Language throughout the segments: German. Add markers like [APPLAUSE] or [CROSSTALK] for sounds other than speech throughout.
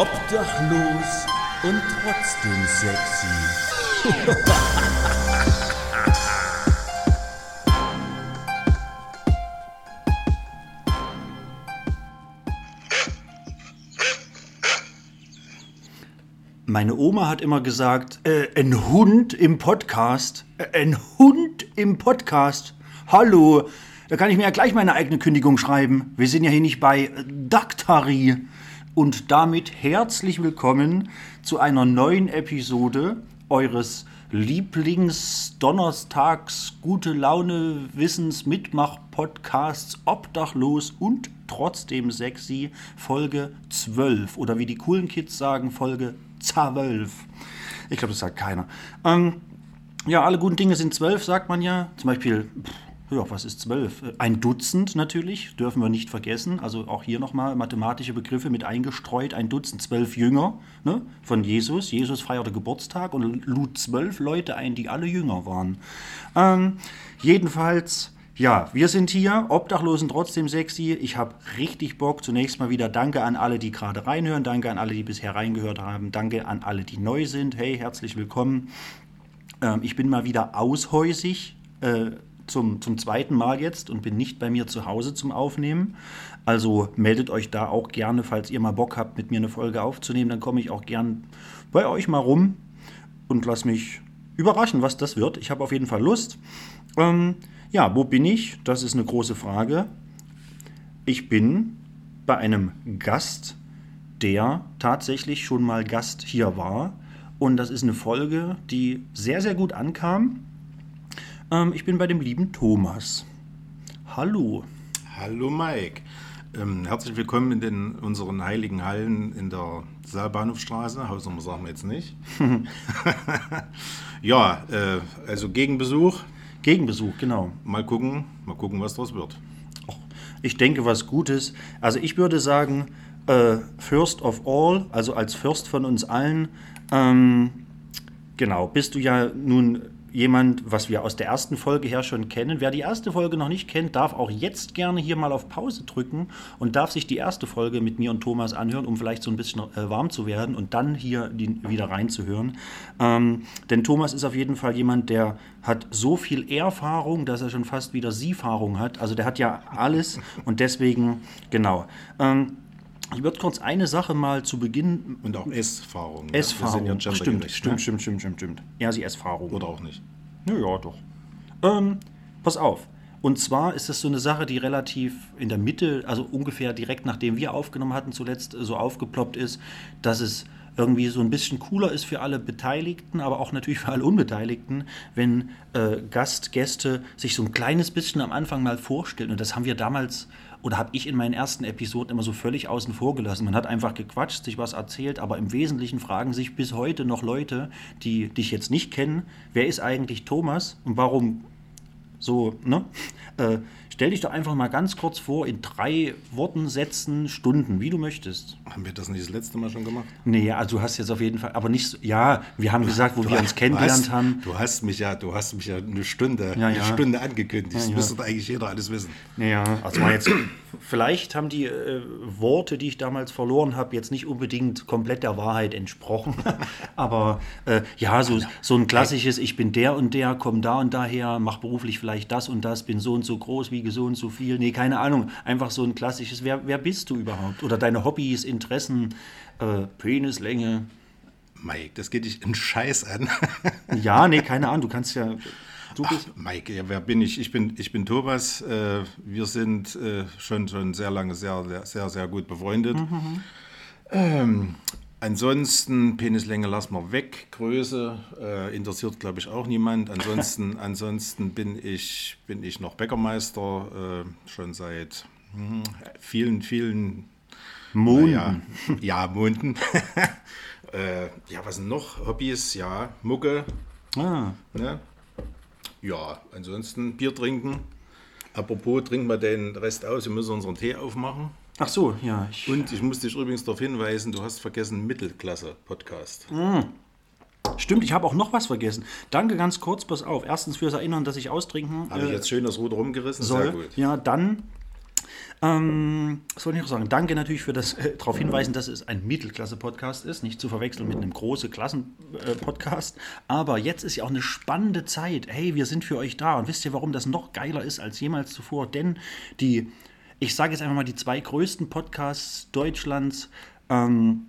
Obdachlos und trotzdem sexy. Meine Oma hat immer gesagt, äh, ein Hund im Podcast, äh, ein Hund im Podcast. Hallo, da kann ich mir ja gleich meine eigene Kündigung schreiben. Wir sind ja hier nicht bei Daktari. Und damit herzlich willkommen zu einer neuen Episode eures Lieblings-Donnerstags Gute Laune Wissens Mitmach Podcasts Obdachlos und trotzdem sexy Folge 12 oder wie die coolen Kids sagen Folge 12. Ich glaube, das sagt keiner. Ähm, ja, alle guten Dinge sind zwölf, sagt man ja. Zum Beispiel, pff, ja, was ist zwölf? Ein Dutzend natürlich, dürfen wir nicht vergessen. Also auch hier nochmal mathematische Begriffe mit eingestreut. Ein Dutzend, zwölf Jünger ne, von Jesus. Jesus feierte Geburtstag und lud zwölf Leute ein, die alle Jünger waren. Ähm, jedenfalls, ja, wir sind hier, Obdachlosen trotzdem sexy. Ich habe richtig Bock. Zunächst mal wieder Danke an alle, die gerade reinhören. Danke an alle, die bisher reingehört haben. Danke an alle, die neu sind. Hey, herzlich willkommen. Ähm, ich bin mal wieder aushäusig. Äh, zum, zum zweiten Mal jetzt und bin nicht bei mir zu Hause zum Aufnehmen. Also meldet euch da auch gerne, falls ihr mal Bock habt, mit mir eine Folge aufzunehmen. Dann komme ich auch gern bei euch mal rum und lass mich überraschen, was das wird. Ich habe auf jeden Fall Lust. Ähm, ja, wo bin ich? Das ist eine große Frage. Ich bin bei einem Gast, der tatsächlich schon mal Gast hier war. Und das ist eine Folge, die sehr, sehr gut ankam. Ähm, ich bin bei dem lieben Thomas. Hallo. Hallo Mike. Ähm, herzlich willkommen in den, unseren heiligen Hallen in der Saalbahnhofstraße. Hausnummer sagen wir jetzt nicht. [LAUGHS] ja, äh, also Gegenbesuch. Gegenbesuch, genau. Mal gucken, mal gucken, was daraus wird. Ich denke, was Gutes. Also ich würde sagen, äh, First of all, also als Fürst von uns allen, ähm, genau, bist du ja nun jemand, was wir aus der ersten Folge her schon kennen. Wer die erste Folge noch nicht kennt, darf auch jetzt gerne hier mal auf Pause drücken und darf sich die erste Folge mit mir und Thomas anhören, um vielleicht so ein bisschen äh, warm zu werden und dann hier die, wieder reinzuhören. Ähm, denn Thomas ist auf jeden Fall jemand, der hat so viel Erfahrung, dass er schon fast wieder Sie-Fahrung hat. Also der hat ja alles und deswegen, genau. Ähm, ich würde kurz eine Sache mal zu Beginn. Und auch S-Fahrung. ne? S-Fahrung. Ja stimmt, stimmt, ne? stimmt, stimmt, stimmt, stimmt. Ja, sie S-Fahrung. Oder auch nicht. Ja, ja, doch. Ähm, pass auf. Und zwar ist das so eine Sache, die relativ in der Mitte, also ungefähr direkt nachdem wir aufgenommen hatten, zuletzt so aufgeploppt ist, dass es irgendwie so ein bisschen cooler ist für alle Beteiligten, aber auch natürlich für alle Unbeteiligten, wenn äh, Gast, Gäste sich so ein kleines bisschen am Anfang mal vorstellen. Und das haben wir damals oder habe ich in meinen ersten Episoden immer so völlig außen vor gelassen. Man hat einfach gequatscht, sich was erzählt, aber im Wesentlichen fragen sich bis heute noch Leute, die dich jetzt nicht kennen, wer ist eigentlich Thomas und warum so, ne? Äh, stell dich doch einfach mal ganz kurz vor, in drei Worten, Sätzen, Stunden, wie du möchtest. Haben wir das nicht das letzte Mal schon gemacht? Nee, also du hast jetzt auf jeden Fall, aber nicht so, ja, wir haben gesagt, wo Du wir hast- uns kennengelernt hast, haben. Du hast mich ja, du hast mich ja eine Stunde, Ja, eine ja. Stunde angekündigt. Das Ja, ja. müsste eigentlich jeder alles wissen. Naja, also mal jetzt, vielleicht haben die äh, Worte, die ich damals verloren habe, jetzt nicht unbedingt komplett der Wahrheit entsprochen. [LAUGHS] Aber äh, ja, so, so ein klassisches, ich bin der und der, komme da und daher, mache beruflich vielleicht das und das, bin so und so groß, wiege so und so viel. Nee, keine Ahnung. Einfach so ein klassisches, wer, wer bist du überhaupt? Oder deine Hobbys, Interessen, äh, Penislänge. Mike, das geht dich einen Scheiß an. Ja, nee, keine Ahnung. Du kannst ja. [LAUGHS] Du bist. Ach, Mike, ja, wer bin ich? Ich bin, ich bin Thomas. Äh, wir sind äh, schon, schon sehr lange sehr, sehr, sehr, sehr gut befreundet. Ähm, ansonsten, Penislänge lassen wir weg. Größe äh, interessiert, glaube ich, auch niemand. Ansonsten, [LAUGHS] ansonsten bin, ich, bin ich noch Bäckermeister, äh, schon seit hm, vielen, vielen Monden. ja, ja, Monden. [LAUGHS] äh, ja, was noch? Hobbys, ja, Mucke. Ah, Ne? Ja, ansonsten Bier trinken. Apropos, trinken wir den Rest aus, wir müssen unseren Tee aufmachen. ach so, ja. Ich, Und ich muss dich übrigens darauf hinweisen, du hast vergessen, Mittelklasse-Podcast. Stimmt, ich habe auch noch was vergessen. Danke ganz kurz, pass auf. Erstens fürs Erinnern, dass ich austrinken Habe ich äh, jetzt schön das Ruder rumgerissen? soll. Sehr gut. Ja, dann Ähm, was wollte ich noch sagen? Danke natürlich für das äh, darauf hinweisen, dass es ein Mittelklasse-Podcast ist, nicht zu verwechseln mit einem große Klassen-Podcast. Aber jetzt ist ja auch eine spannende Zeit. Hey, wir sind für euch da. Und wisst ihr, warum das noch geiler ist als jemals zuvor? Denn die, ich sage jetzt einfach mal, die zwei größten Podcasts Deutschlands ähm,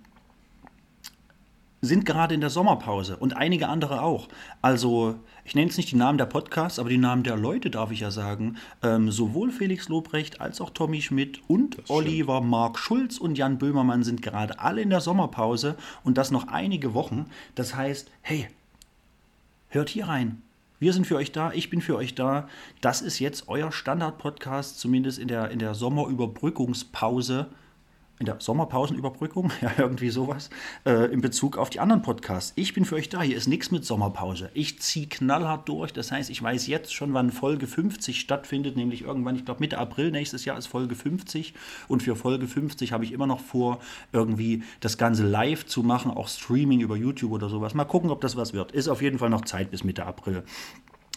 sind gerade in der Sommerpause und einige andere auch. Also, ich nenne jetzt nicht die Namen der Podcasts, aber die Namen der Leute darf ich ja sagen. Ähm, sowohl Felix Lobrecht als auch Tommy Schmidt und Oliver Mark Schulz und Jan Böhmermann sind gerade alle in der Sommerpause und das noch einige Wochen. Das heißt, hey, hört hier rein. Wir sind für euch da, ich bin für euch da. Das ist jetzt euer Standard-Podcast, zumindest in der, in der Sommerüberbrückungspause in der Sommerpausenüberbrückung, [LAUGHS] ja, irgendwie sowas, äh, in Bezug auf die anderen Podcasts. Ich bin für euch da, hier ist nichts mit Sommerpause. Ich ziehe knallhart durch, das heißt, ich weiß jetzt schon, wann Folge 50 stattfindet, nämlich irgendwann, ich glaube Mitte April nächstes Jahr ist Folge 50 und für Folge 50 habe ich immer noch vor, irgendwie das Ganze live zu machen, auch Streaming über YouTube oder sowas. Mal gucken, ob das was wird. Ist auf jeden Fall noch Zeit bis Mitte April.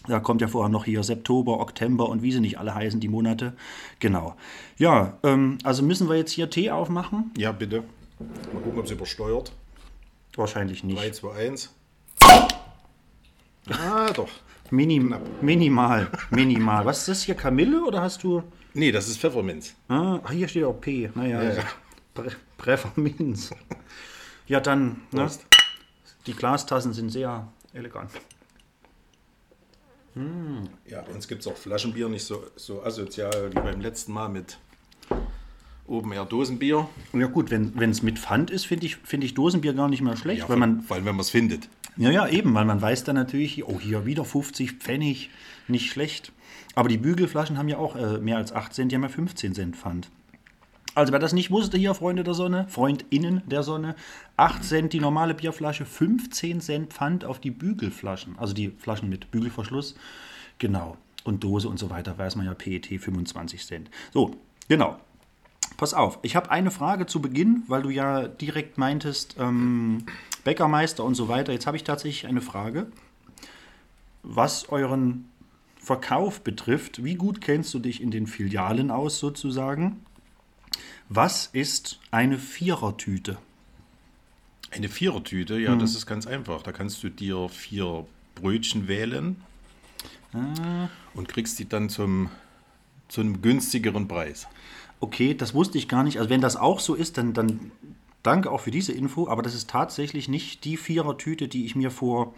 Da kommt ja vorher noch hier September, Oktober und wie sie nicht alle heißen, die Monate. Genau. Ja, ähm, also müssen wir jetzt hier Tee aufmachen? Ja, bitte. Mal gucken, ob es übersteuert. Wahrscheinlich 3, nicht. 2, 1. [LAUGHS] Ah, doch. Minim, minimal, [LAUGHS] minimal. Was ist das hier, Kamille oder hast du... Nee, das ist Pfefferminz. Ah, hier steht auch P. Naja, Ja, also ja. Prä Präferminz. [LAUGHS] Ja, dann, ne? Die Glastassen sind sehr elegant. Ja, bei uns gibt es auch Flaschenbier, nicht so, so asozial wie beim letzten Mal mit oben eher Dosenbier. Ja gut, wenn es mit Pfand ist, finde ich, find ich Dosenbier gar nicht mehr schlecht, Ja, weil man vor allem, wenn man es findet. Ja, ja, eben, weil man weiß dann natürlich, oh, hier wieder 50 Pfennig, nicht schlecht. Aber die Bügelflaschen haben ja auch äh, mehr als 8 Cent, die haben ja 15 Cent Pfand. Also wer das nicht wusste hier, Freunde der Sonne, FreundInnen der Sonne, 8 Cent die normale Bierflasche, 15 Cent Pfand auf die Bügelflaschen, also die Flaschen mit Bügelverschluss. Genau. Und Dose und so weiter, weiß man ja, PET 25 Cent. So, genau. Pass auf, ich habe eine Frage zu Beginn, weil du ja direkt meintest, ähm, Bäckermeister und so weiter. Jetzt habe ich tatsächlich eine Frage, was euren Verkauf betrifft. Wie gut kennst du dich in den Filialen aus sozusagen? Was ist eine Vierertüte? Eine Vierertüte, ja, das ist ganz einfach. Da kannst du dir vier Brötchen wählen und kriegst die dann zum, zu einem günstigeren Preis. Okay, das wusste ich gar nicht. Also wenn das auch so ist, dann, dann danke auch für diese Info. Aber das ist tatsächlich nicht die Vierertüte, die ich mir vor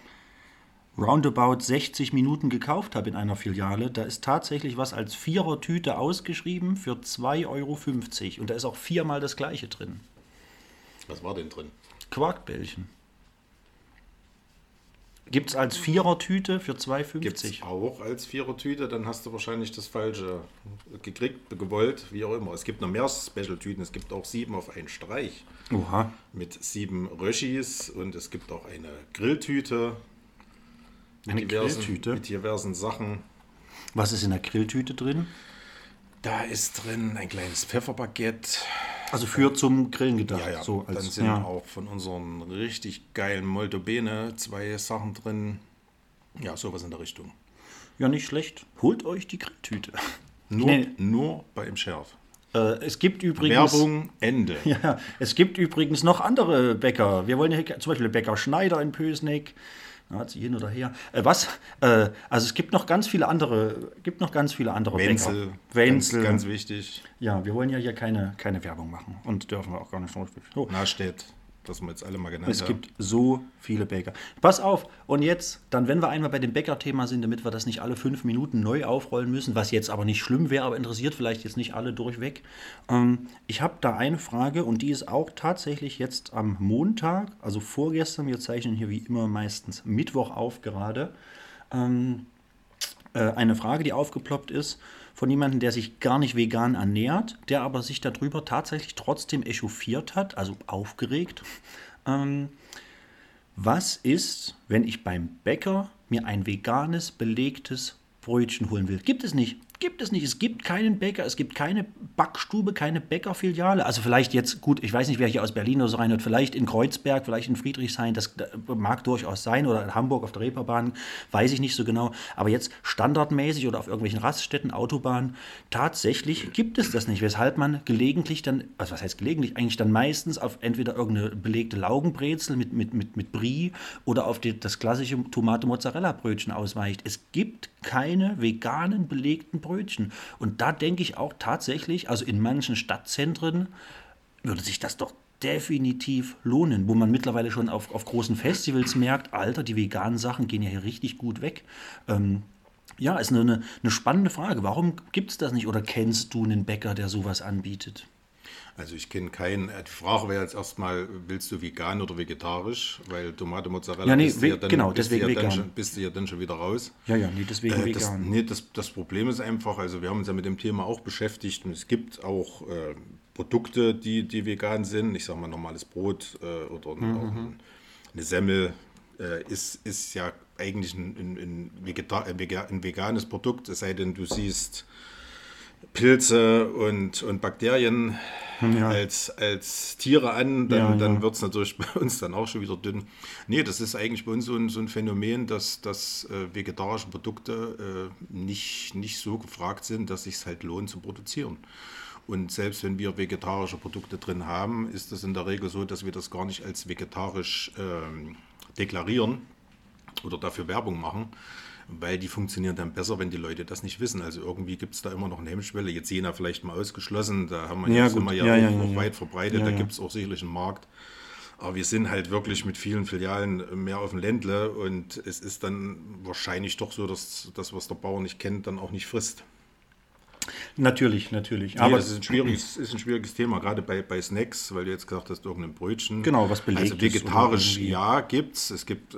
roundabout 60 Minuten gekauft habe in einer Filiale. Da ist tatsächlich was als Vierertüte ausgeschrieben für 2,50 Euro. Und da ist auch viermal das gleiche drin. Was war denn drin? Quarkbällchen. Gibt es als Vierertüte für Gibt 2,50. auch als Vierertüte, dann hast du wahrscheinlich das Falsche gekriegt, gewollt, wie auch immer. Es gibt noch mehr Special-Tüten, es gibt auch sieben auf einen Streich Oha. mit sieben Röschis und es gibt auch eine Grilltüte. Mit Eine diversen, Grilltüte? Mit diversen Sachen. Was ist in der Grilltüte drin? Da ist drin ein kleines Pfefferbaguette. Also für zum Grillen gedacht. Ja, ja. So dann als, sind ja. auch von unseren richtig geilen Molto Bene zwei Sachen drin. Ja, sowas in der Richtung. ja, nicht schlecht. Holt euch die Grilltüte. [LAUGHS] Nur, Nee. nur beim Schärf. Äh, es gibt übrigens. Werbung, Ende. [LAUGHS] Ja, es gibt übrigens noch andere Bäcker. Wir wollen hier, zum Beispiel Bäcker Schneider in Pösneck. Hat sie hin oder her. Äh, was? Äh, also es gibt noch ganz viele andere, gibt noch ganz viele andere Wenzel, Bäcker. Wenzel. Ganz, ganz wichtig. Ja, wir wollen ja hier keine, keine Werbung machen und dürfen wir auch gar nicht. So. Nastedt, das wir jetzt alle mal genannt Es haben. gibt so viele Bäcker. Pass auf, und jetzt, dann, wenn wir einmal bei dem Bäcker-Thema sind, damit wir das nicht alle fünf Minuten neu aufrollen müssen, was jetzt aber nicht schlimm wäre, aber interessiert vielleicht jetzt nicht alle durchweg. Ähm, ich habe da eine Frage und die ist auch tatsächlich jetzt am Montag, also vorgestern, wir zeichnen hier wie immer meistens Mittwoch auf gerade. Ähm, äh, eine Frage, die aufgeploppt ist von jemandem, der sich gar nicht vegan ernährt, der aber sich darüber tatsächlich trotzdem echauffiert hat, also aufgeregt. Ähm, was ist, wenn ich beim Bäcker mir ein veganes, belegtes Brötchen holen will. Gibt es nicht. Gibt es nicht. Es gibt keinen Bäcker, es gibt keine Backstube, keine Bäckerfiliale. Also vielleicht jetzt, gut, ich weiß nicht, wer hier aus Berlin oder so reinhört, vielleicht in Kreuzberg, vielleicht in Friedrichshain, das mag durchaus sein, oder in Hamburg auf der Reeperbahn, weiß ich nicht so genau. Aber jetzt standardmäßig oder auf irgendwelchen Raststätten, Autobahnen, tatsächlich gibt es das nicht. Weshalb man gelegentlich dann, also was heißt gelegentlich, eigentlich dann meistens auf entweder irgendeine belegte Laugenbrezel mit, mit, mit, mit Brie oder auf die, das klassische Tomate-Mozzarella-Brötchen ausweicht. Es gibt keine veganen belegten Brötchen. Und da denke ich auch tatsächlich, also in manchen Stadtzentren würde sich das doch definitiv lohnen, wo man mittlerweile schon auf, auf großen Festivals merkt, Alter, die veganen Sachen gehen ja hier richtig gut weg. Ähm, ja, ist eine, eine spannende Frage. Warum gibt es das nicht oder kennst du einen Bäcker, der sowas anbietet? Also ich kenne keinen. Die Frage wäre jetzt erstmal, willst du vegan oder vegetarisch? Weil Tomate, Mozzarella ja, nee, bist, du ja dann, genau, bist, deswegen du ja dann schon, bist du ja dann schon wieder raus. Ja, ja, nee, deswegen Äh, das, vegan. nee, das, das Problem ist einfach, also wir haben uns ja mit dem Thema auch beschäftigt und es gibt auch äh, Produkte, die, die vegan sind. Ich sage mal normales Brot äh, oder Mhm, eine Semmel äh, ist, ist ja eigentlich ein, ein, ein veganes Produkt, es sei denn, du siehst Pilze und, und Bakterien Ja. als, als Tiere an, dann, Ja, ja. dann wird es natürlich [LAUGHS] bei uns dann auch schon wieder dünn. Nee, das ist eigentlich bei uns so ein, so ein Phänomen, dass, dass äh, vegetarische Produkte äh, nicht, nicht so gefragt sind, dass sich halt lohnt zu produzieren. Und selbst wenn wir vegetarische Produkte drin haben, ist es in der Regel so, dass wir das gar nicht als vegetarisch ähm, deklarieren oder dafür Werbung machen, weil die funktionieren dann besser, wenn die Leute das nicht wissen. Also irgendwie gibt es da immer noch eine Hemmschwelle. Jetzt Jena vielleicht mal ausgeschlossen, da haben wir Ja, jetzt wir ja, Ja, ja. weit verbreitet, da gibt es auch sicherlich einen Markt. Aber wir sind halt wirklich mit vielen Filialen mehr auf dem Ländle und es ist dann wahrscheinlich doch so, dass das, was der Bauer nicht kennt, dann auch nicht frisst. Natürlich, natürlich. Nee, Aber das ist ein schwieriges, ist ein schwieriges Thema, gerade bei, bei Snacks, weil du jetzt gesagt hast, irgendein Brötchen. Genau, was belegt Also vegetarisch, ja, gibt's. Es gibt äh,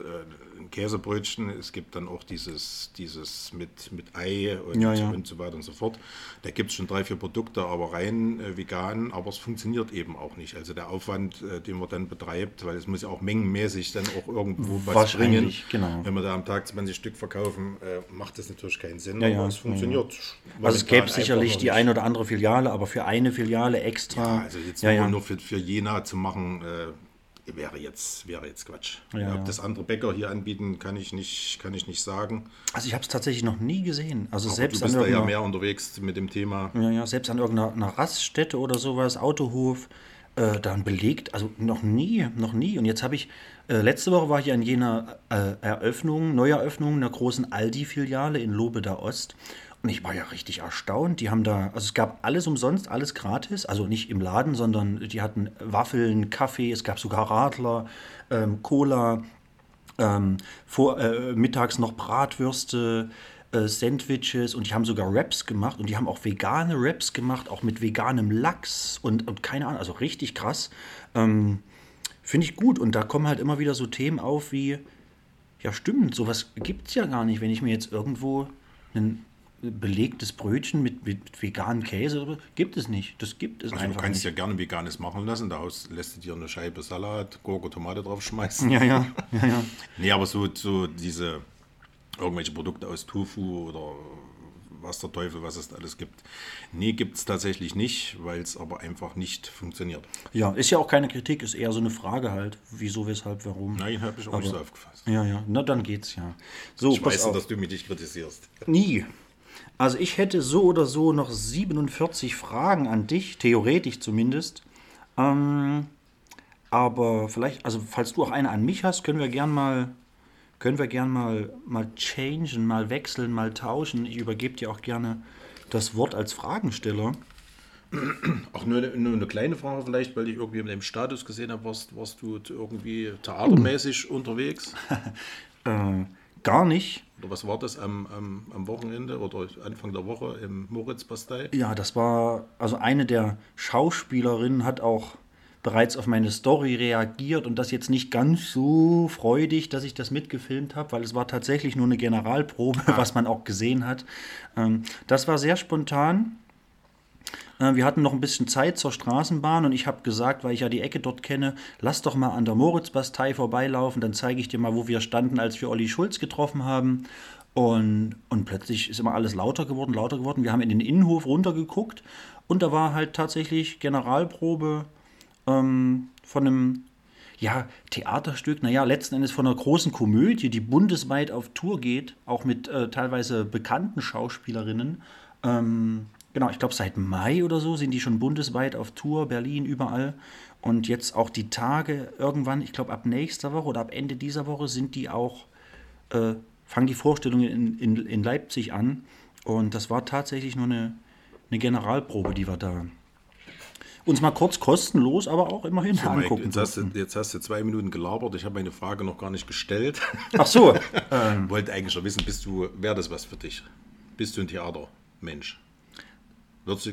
ein Käsebrötchen, es gibt dann auch dieses, dieses mit, mit Ei und, Ja, ja. und so weiter und so fort. Da gibt es schon drei, vier Produkte, aber rein äh, vegan, aber es funktioniert eben auch nicht. Also der Aufwand, äh, den man dann betreibt, weil es muss ja auch mengenmäßig dann auch irgendwo was bringen. Genau. Wenn wir da am Tag 20 Stück verkaufen, äh, macht das natürlich keinen Sinn, Ja, aber ja, es funktioniert. Also es gäbe sicherlich die eine oder andere Filiale, aber für eine Filiale extra. Ja, also jetzt nur für, für Jena zu machen, äh, wäre, jetzt, wäre jetzt Quatsch. Ja, Ob das andere Bäcker hier anbieten, kann ich nicht, kann ich nicht sagen. Also ich habe es tatsächlich noch nie gesehen. Also Aber selbst du an bist da ja mehr unterwegs mit dem Thema. ja, ja, selbst an irgendeiner einer Raststätte oder sowas, Autohof, äh, dann belegt, also noch nie, noch nie. Und jetzt habe ich, äh, letzte Woche war ich an jener äh, Eröffnung, Neueröffnung einer großen Aldi-Filiale in Lobeda Ost. Und ich war ja richtig erstaunt. Die haben da, also es gab alles umsonst, alles gratis. Also nicht im Laden, sondern die hatten Waffeln, Kaffee, es gab sogar Radler, ähm, Cola, ähm, vor, äh, mittags noch Bratwürste, äh, Sandwiches und die haben sogar Wraps gemacht und die haben auch vegane Wraps gemacht, auch mit veganem Lachs und, und keine Ahnung, also richtig krass. Ähm, Finde ich gut und da kommen halt immer wieder so Themen auf wie, ja stimmt, sowas gibt es ja gar nicht, wenn ich mir jetzt irgendwo ein belegtes Brötchen mit, mit veganem Käse, gibt es nicht. Das gibt es Also du einfach kannst nicht. ja gerne veganes machen lassen. Daraus lässt du dir eine Scheibe Salat, Gurke, Tomate draufschmeißen. Ja, ja, ja, ja. [LAUGHS] Nee, aber so, so diese irgendwelche Produkte aus Tofu oder was der Teufel, was es da alles gibt. Nee, gibt es tatsächlich nicht, weil es aber einfach nicht funktioniert. Ja, ist ja auch keine Kritik, ist eher so eine Frage halt. Wieso, weshalb, warum. Nein, habe ich auch nicht so aufgefasst. Ja, ja, na dann geht's ja. So, Ich weiß, auf. dass du mich nicht kritisierst. Nie. Also ich hätte so oder so noch 47 Fragen an dich, theoretisch zumindest. Ähm, aber vielleicht, also falls du auch eine an mich hast, können wir gern mal, können wir gern mal, mal changen, mal wechseln, mal tauschen. Ich übergebe dir auch gerne das Wort als Fragensteller. Auch nur, eine- nur eine kleine Frage vielleicht, weil ich irgendwie in deinem Status gesehen habe, warst, warst du irgendwie theatermäßig [CLEARS THROAT] unterwegs? Äh, gar nicht. Oder was war das am, am, am Wochenende oder Anfang der Woche im Moritz-Bastei? Ja, das war, also eine der Schauspielerinnen hat auch bereits auf meine Story reagiert und das jetzt nicht ganz so freudig, dass ich das mitgefilmt habe, weil es war tatsächlich nur eine Generalprobe, was man auch gesehen hat. Ähm, das war sehr spontan. Äh, Wir hatten noch ein bisschen Zeit zur Straßenbahn und ich habe gesagt, weil ich ja die Ecke dort kenne, lass doch mal an der Moritzbastei vorbeilaufen, dann zeige ich dir mal, wo wir standen, als wir Olli Schulz getroffen haben. Und, und plötzlich ist immer alles lauter geworden, lauter geworden. Wir haben in den Innenhof runtergeguckt und da war halt tatsächlich Generalprobe ähm, von einem ja, Theaterstück, naja, letzten Endes von einer großen Komödie, die bundesweit auf Tour geht, auch mit äh, teilweise bekannten Schauspielerinnen. Ähm, genau, ich glaube seit Mai oder so sind die schon bundesweit auf Tour, Berlin, überall. Und jetzt auch die Tage irgendwann, ich glaube ab nächster Woche oder ab Ende dieser Woche sind die auch, äh, fangen die Vorstellungen in, in, in Leipzig an. Und das war tatsächlich nur eine, eine Generalprobe, die wir da uns mal kurz kostenlos, aber auch immerhin So, angucken. jetzt, hast du, jetzt hast du zwei Minuten gelabert. Ich habe meine Frage noch gar nicht gestellt. Ach so, [LAUGHS] Wollte eigentlich schon wissen, bist du, wäre das was für dich? Bist du ein Theatermensch?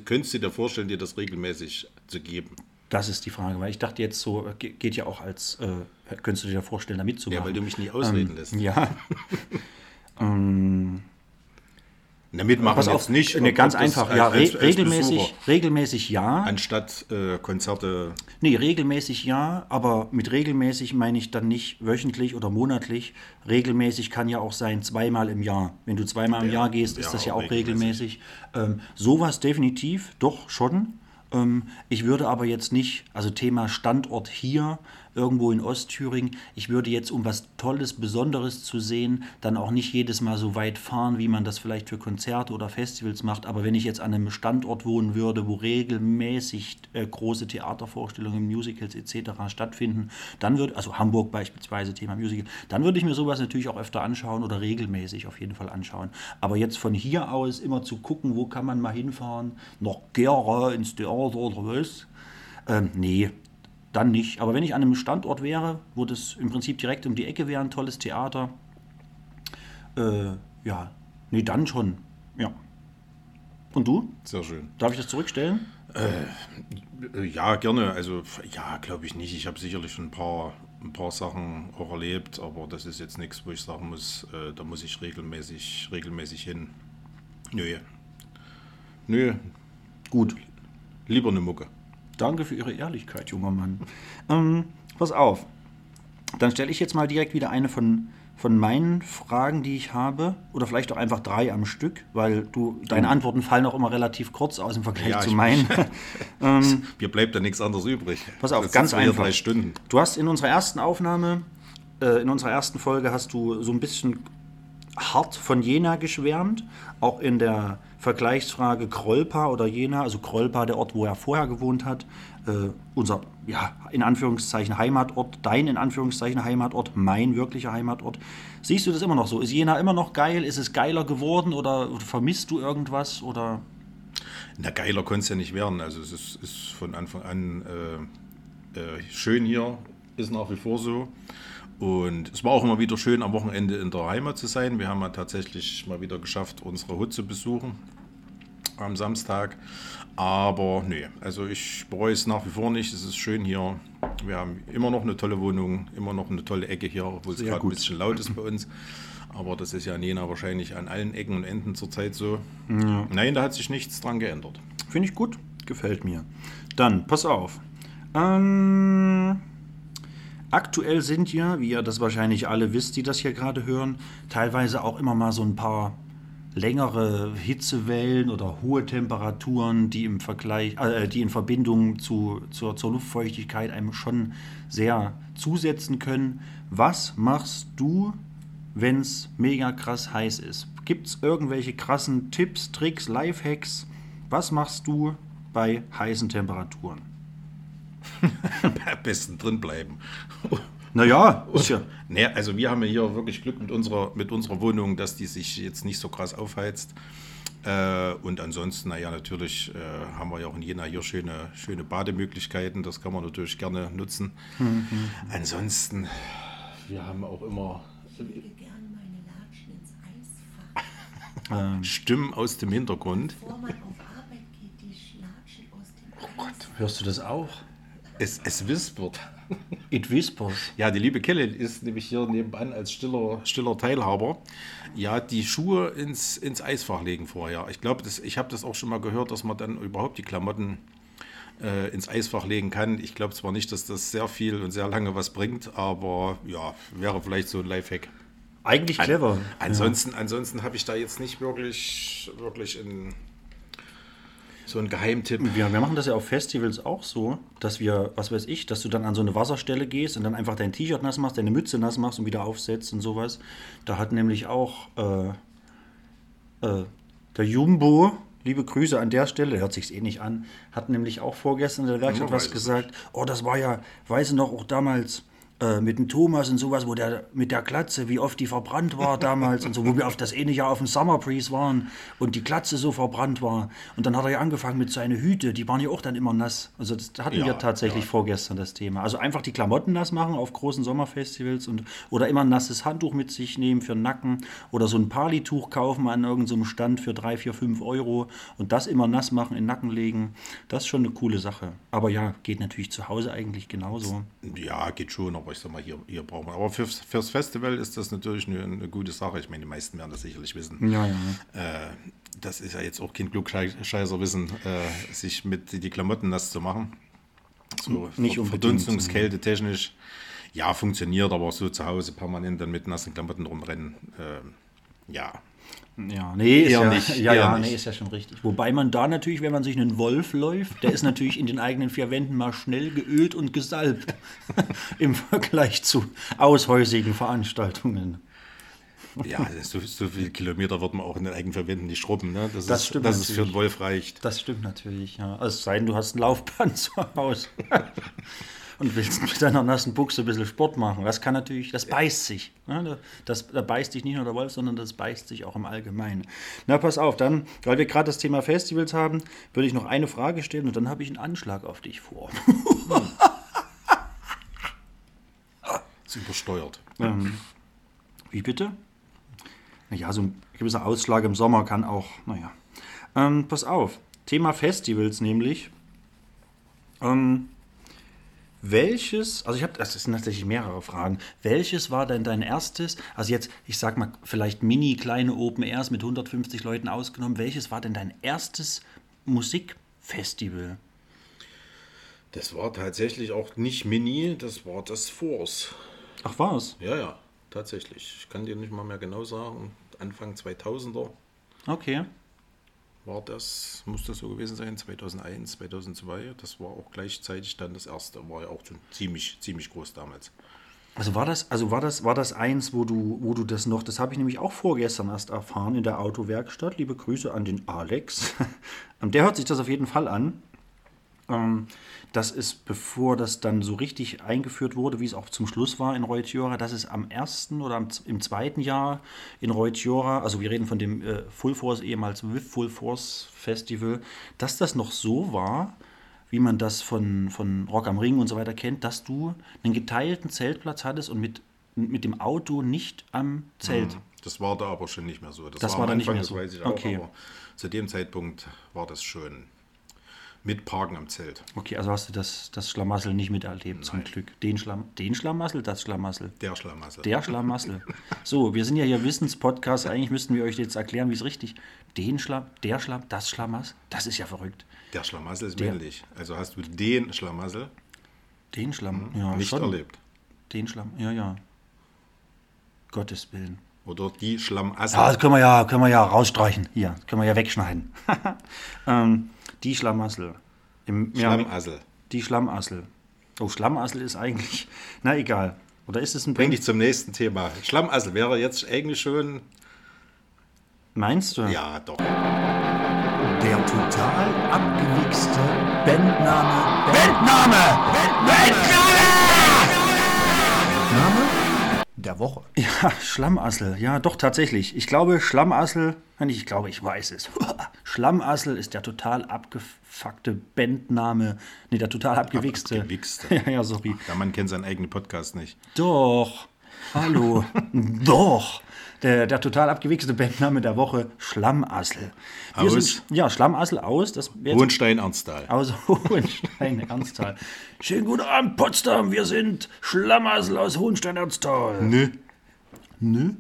Könntest du dir vorstellen, dir das regelmäßig zu geben? das ist die Frage, weil ich dachte jetzt so, äh, ge- geht ja auch als, äh, könntest du dir vorstellen, da mitzumachen? Ja, weil du mich nie ausreden ähm, lässt. Ja, [LAUGHS] Na, mitmachen pass jetzt auf, nicht. ne, ganz einfach, als- ja, als- als regelmäßig, Besucher, regelmäßig ja. Anstatt äh, Konzerte. Nee, regelmäßig ja, aber mit regelmäßig meine ich dann nicht wöchentlich oder monatlich. Regelmäßig kann ja auch sein zweimal im Jahr. Wenn du zweimal im Ja, Jahr gehst, ist ja, das ja auch auch regelmäßig. Ähm, sowas definitiv, doch schon. Ähm, ich würde aber jetzt nicht, also Thema Standort hier, irgendwo in Ostthüringen, ich würde jetzt, um was Tolles, Besonderes zu sehen, dann auch nicht jedes Mal so weit fahren, wie man das vielleicht für Konzerte oder Festivals macht. Aber wenn ich jetzt an einem Standort wohnen würde, wo regelmäßig äh, große Theatervorstellungen, Musicals etc. stattfinden, dann würde, also Hamburg beispielsweise, Thema Musical, dann würde ich mir sowas natürlich auch öfter anschauen oder regelmäßig auf jeden Fall anschauen. Aber jetzt von hier aus immer zu gucken, wo kann man mal hinfahren, nach Gera ins Theater oder was, ähm, nee, dann nicht. Aber wenn ich an einem Standort wäre, wo das im Prinzip direkt um die Ecke wäre, ein tolles Theater, äh, ja, nee, dann schon, ja. Und du? Sehr schön. Darf ich das zurückstellen? Äh, Ja, gerne. Also, ja, glaube ich nicht. Ich habe sicherlich schon ein paar, ein paar Sachen auch erlebt, aber das ist jetzt nichts, wo ich sagen muss, äh, da muss ich regelmäßig, regelmäßig hin. Nö. Nö, Gut. lieber eine Mucke. Danke für Ihre Ehrlichkeit, junger Mann. Ähm, pass auf. Dann stelle ich jetzt mal direkt wieder eine von, von meinen Fragen, die ich habe. Oder vielleicht auch einfach drei am Stück, weil du, deine Antworten fallen auch immer relativ kurz aus im Vergleich Ja, zu meinen. [LAUGHS] [LAUGHS] Mir bleibt da nichts anderes übrig. Pass auf, Jetzt ganz einfach. drei Stunden. Du hast in unserer ersten Aufnahme, äh, in unserer ersten Folge, hast du so ein bisschen hart von Jena geschwärmt. Auch in der Vergleichsfrage Krollpa oder Jena, also Krollpa, der Ort, wo er vorher gewohnt hat. Äh, unser, ja, in Anführungszeichen Heimatort, dein in Anführungszeichen Heimatort, mein wirklicher Heimatort. Siehst du das immer noch so? Ist Jena immer noch geil? Ist es geiler geworden oder, oder vermisst du irgendwas? Oder Na, geiler konnte es ja nicht werden. Also, es ist, ist von Anfang an äh, äh, schön hier, ist nach wie vor so. Und es war auch immer wieder schön, am Wochenende in der Heimat zu sein. Wir haben ja tatsächlich mal wieder geschafft, unsere Hut zu besuchen am Samstag. Aber nee, also ich bereue es nach wie vor nicht. Es ist schön hier. Wir haben immer noch eine tolle Wohnung, immer noch eine tolle Ecke hier, obwohl es gerade ein bisschen laut ist bei uns. Aber das ist ja in Jena wahrscheinlich an allen Ecken und Enden zurzeit so. Nein, da hat sich nichts dran geändert. Finde ich gut, gefällt mir. Dann, pass auf. Ähm, aktuell sind ja, wie ihr das wahrscheinlich alle wisst, die das hier gerade hören, teilweise auch immer mal so ein paar längere Hitzewellen oder hohe Temperaturen, die im Vergleich, äh, die in Verbindung zu, zur, zur Luftfeuchtigkeit einem schon sehr zusetzen können. Was machst du, wenn es mega krass heiß ist? Gibt es irgendwelche krassen Tipps, Tricks, Lifehacks? Was machst du bei heißen Temperaturen? Am besten drin bleiben. Naja, ist ja. Naja, also wir haben ja hier wirklich Glück mit unserer, mit unserer Wohnung, dass die sich jetzt nicht so krass aufheizt. Äh, und ansonsten, naja, natürlich äh, haben wir ja auch in Jena hier schöne, schöne Bademöglichkeiten. Das kann man natürlich gerne nutzen. Ansonsten, wir haben auch immer gern meine Latschen ins Eisfach. Stimmen aus dem Hintergrund. Bevor man auf Arbeit geht, die Latschen aus dem Eis. Hörst du das auch? Es, es wispert. It whispers. Ja, die liebe Kelle ist nämlich hier nebenan als stiller, stiller Teilhaber. Ja, die Schuhe ins, ins Eisfach legen vorher. Ich glaube, ich habe das auch schon mal gehört, dass man dann überhaupt die Klamotten äh, ins Eisfach legen kann. Ich glaube zwar nicht, dass das sehr viel und sehr lange was bringt, aber ja, wäre vielleicht so ein Lifehack. Eigentlich clever. Ansonsten, ansonsten habe ich da jetzt nicht wirklich, wirklich in, so einen Geheimtipp. Wir, wir machen das ja auf Festivals auch so, dass wir, was weiß ich, dass du dann an so eine Wasserstelle gehst und dann einfach dein T-Shirt nass machst, deine Mütze nass machst und wieder aufsetzt und sowas. Da hat nämlich auch äh, äh, der Jumbo, liebe Grüße an der Stelle, hört sich's eh nicht an, hat nämlich auch vorgestern in der Werkstatt Ja, was gesagt. Oh, das war ja, weiß ich noch, auch damals äh, mit dem Thomas und sowas, wo der mit der Glatze, wie oft die verbrannt war [LAUGHS] damals und so, wo wir auf das eine Jahr auf dem Summer Breeze waren und die Glatze so verbrannt war. Und dann hat er ja angefangen mit seinen Hüte, die waren ja auch dann immer nass. Also das hatten Ja, wir tatsächlich ja. vorgestern das Thema. Also einfach die Klamotten nass machen auf großen Sommerfestivals und oder immer ein nasses Handtuch mit sich nehmen für den Nacken oder so ein Palituch kaufen an irgendeinem Stand für 3, 4, 5 Euro und das immer nass machen, in den Nacken legen. Das ist schon eine coole Sache. Aber ja, geht natürlich zu Hause eigentlich genauso. Ja, geht schon, aber ich sag mal, hier, hier brauchen wir. Aber fürs, fürs Festival ist das natürlich eine, eine gute Sache. Ich meine, die meisten werden das sicherlich wissen. Ja, ja. Äh, das ist ja jetzt auch kein Klugscheißer Wissen, äh, sich mit die Klamotten nass zu machen. So Nicht Verdunstungskälte technisch. Ja, funktioniert, aber so zu Hause permanent dann mit nassen Klamotten rumrennen. Äh, ja. Ja, nee, ist Eher ja, nicht, ja, eher ja, nicht. nee, ist ja schon richtig. Wobei man da natürlich, wenn man sich einen Wolf läuft, der ist natürlich in den eigenen vier Wänden mal schnell geölt und gesalbt [LAUGHS] im Vergleich zu aushäusigen Veranstaltungen. Ja, so, so viele Kilometer wird man auch in den eigenen Verwenden nicht schrubben, ne? dass, Das es, stimmt dass es für natürlich. einen Wolf reicht. Das stimmt natürlich, ja. Es sei denn, du hast ein Laufband [LAUGHS] zu Hause und willst [LAUGHS] mit deiner nassen Buchse ein bisschen Sport machen. Das kann natürlich, das beißt sich. Ne? Das, da beißt sich nicht nur der Wolf, sondern das beißt sich auch im Allgemeinen. Na, pass auf, dann, weil wir gerade das Thema Festivals haben, würde ich noch eine Frage stellen und dann habe ich einen Anschlag auf dich vor. [LAUGHS] ist übersteuert. Wie bitte? Naja, so ein gewisser Ausschlag im Sommer kann auch, naja. Ähm, pass auf, Thema Festivals nämlich. Ähm, welches, also ich habe, das sind tatsächlich mehrere Fragen. Welches war denn dein erstes, also jetzt, ich sag mal, vielleicht mini kleine Open Airs mit 150 Leuten ausgenommen, welches war denn dein erstes Musikfestival? Das war tatsächlich auch nicht Mini, das war das Force. Ach was? Ja, ja, tatsächlich. Ich kann dir nicht mal mehr genau sagen. Anfang 2000er Okay. War das, muss das so gewesen sein, 2001, 2002. Das war auch gleichzeitig dann das erste. War ja auch schon ziemlich, ziemlich groß damals. Also war das, also war das, war das eins, wo du, wo du das noch, das habe ich nämlich auch vorgestern erst erfahren in der Autowerkstatt. Liebe Grüße an den Alex. [LAUGHS] Der hört sich das auf jeden Fall an. Ähm, das ist, bevor das dann so richtig eingeführt wurde, wie es auch zum Schluss war in Reutjora, das ist am ersten oder am, im zweiten Jahr in Reutjora, also wir reden von dem äh, Full Force, ehemals WIF Full Force Festival, dass das noch so war, wie man das von, von Rock am Ring und so weiter kennt, dass du einen geteilten Zeltplatz hattest und mit, mit dem Auto nicht am Zelt. Das war da aber schon nicht mehr so. Das am war da nicht Anfang, mehr das so. auch, Okay. aber zu dem Zeitpunkt war das schon mit Parken am Zelt. Okay, also hast du das, das Schlamassel nicht miterlebt, zum Glück. Den, Schlamm, den Schlamassel, das Schlamassel. Der Schlamassel. Der Schlamassel. So, wir sind ja hier Wissenspodcast. Eigentlich müssten wir euch jetzt erklären, wie es richtig. Den Schlamm, der Schlamm, das Schlamassel. Das ist ja verrückt. Der Schlamassel ist Der- männlich. Also hast du den Schlamassel Den Schlamm, ja, nicht schon. erlebt. Den Schlamm, ja, ja. Gottes Willen. Oder die Schlamassel. Ja, das können wir ja, können wir ja rausstreichen. Hier, das können wir ja wegschneiden. [LAUGHS] ähm, die Schlamassel. Im, ja, Schlamassel. die Schlamassel. Oh, Schlamassel ist eigentlich. [LAUGHS] Na egal. Oder ist es ein Bring dich zum nächsten Thema. Schlamassel wäre jetzt eigentlich schon. Meinst du? Ja, doch. Der total abgewichste Bandname. Bandname! Bandname! Bandname der Woche. Ja, Schlamassel. Ja, doch, tatsächlich. Ich glaube, Schlamassel, nein, ich glaube, ich weiß es. [LAUGHS] Schlamassel ist der total abgefuckte Bandname. Nee, der total abgewichste. Abgewichste. [LAUGHS] Ja, ja, sorry. Der Mann kennt seinen eigenen Podcast nicht. Doch. Hallo. [LAUGHS] Doch. Der, der total abgewichste Bandname der Woche, Schlamassel. Wir Aus? Sind, ja, Schlamassel aus. Das Hohenstein-Ernsthal. aus [LAUGHS] Hohenstein Ernsthal. Schönen guten Abend, Potsdam. Wir sind Schlamassel aus Hohenstein Ernsthal. Nö. Nö.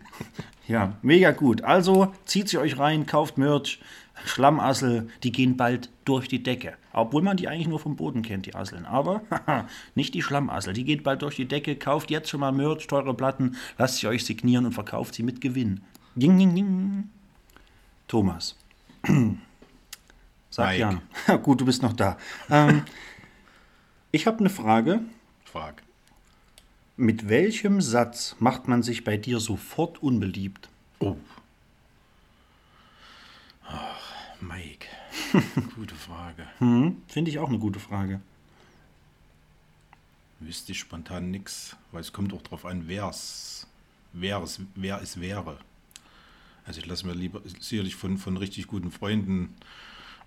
Ja, mega gut. Also zieht sie euch rein, kauft Merch. Schlammassel, die gehen bald durch die Decke. Obwohl man die eigentlich nur vom Boden kennt, die Asseln. Aber [LAUGHS] nicht die Schlammassel. Die geht bald durch die Decke. Kauft jetzt schon mal Merch, teure Platten, lasst sie euch signieren und verkauft sie mit Gewinn. Ding, ding, ding. Thomas. [CLEARS THROAT] Sag Mike. [LAUGHS] ja. Gut, du bist noch da. Ähm, ich habe eine Frage. Frag. Mit welchem Satz macht man sich bei dir sofort unbeliebt? Oh. Ach, Mike. [LAUGHS] Gute Frage. Hm, Finde ich auch eine gute Frage. Wüsste ich spontan nichts, weil es kommt auch drauf an, wer's, wer es, wer es wäre. Also ich lasse mir lieber sicherlich von, von richtig guten Freunden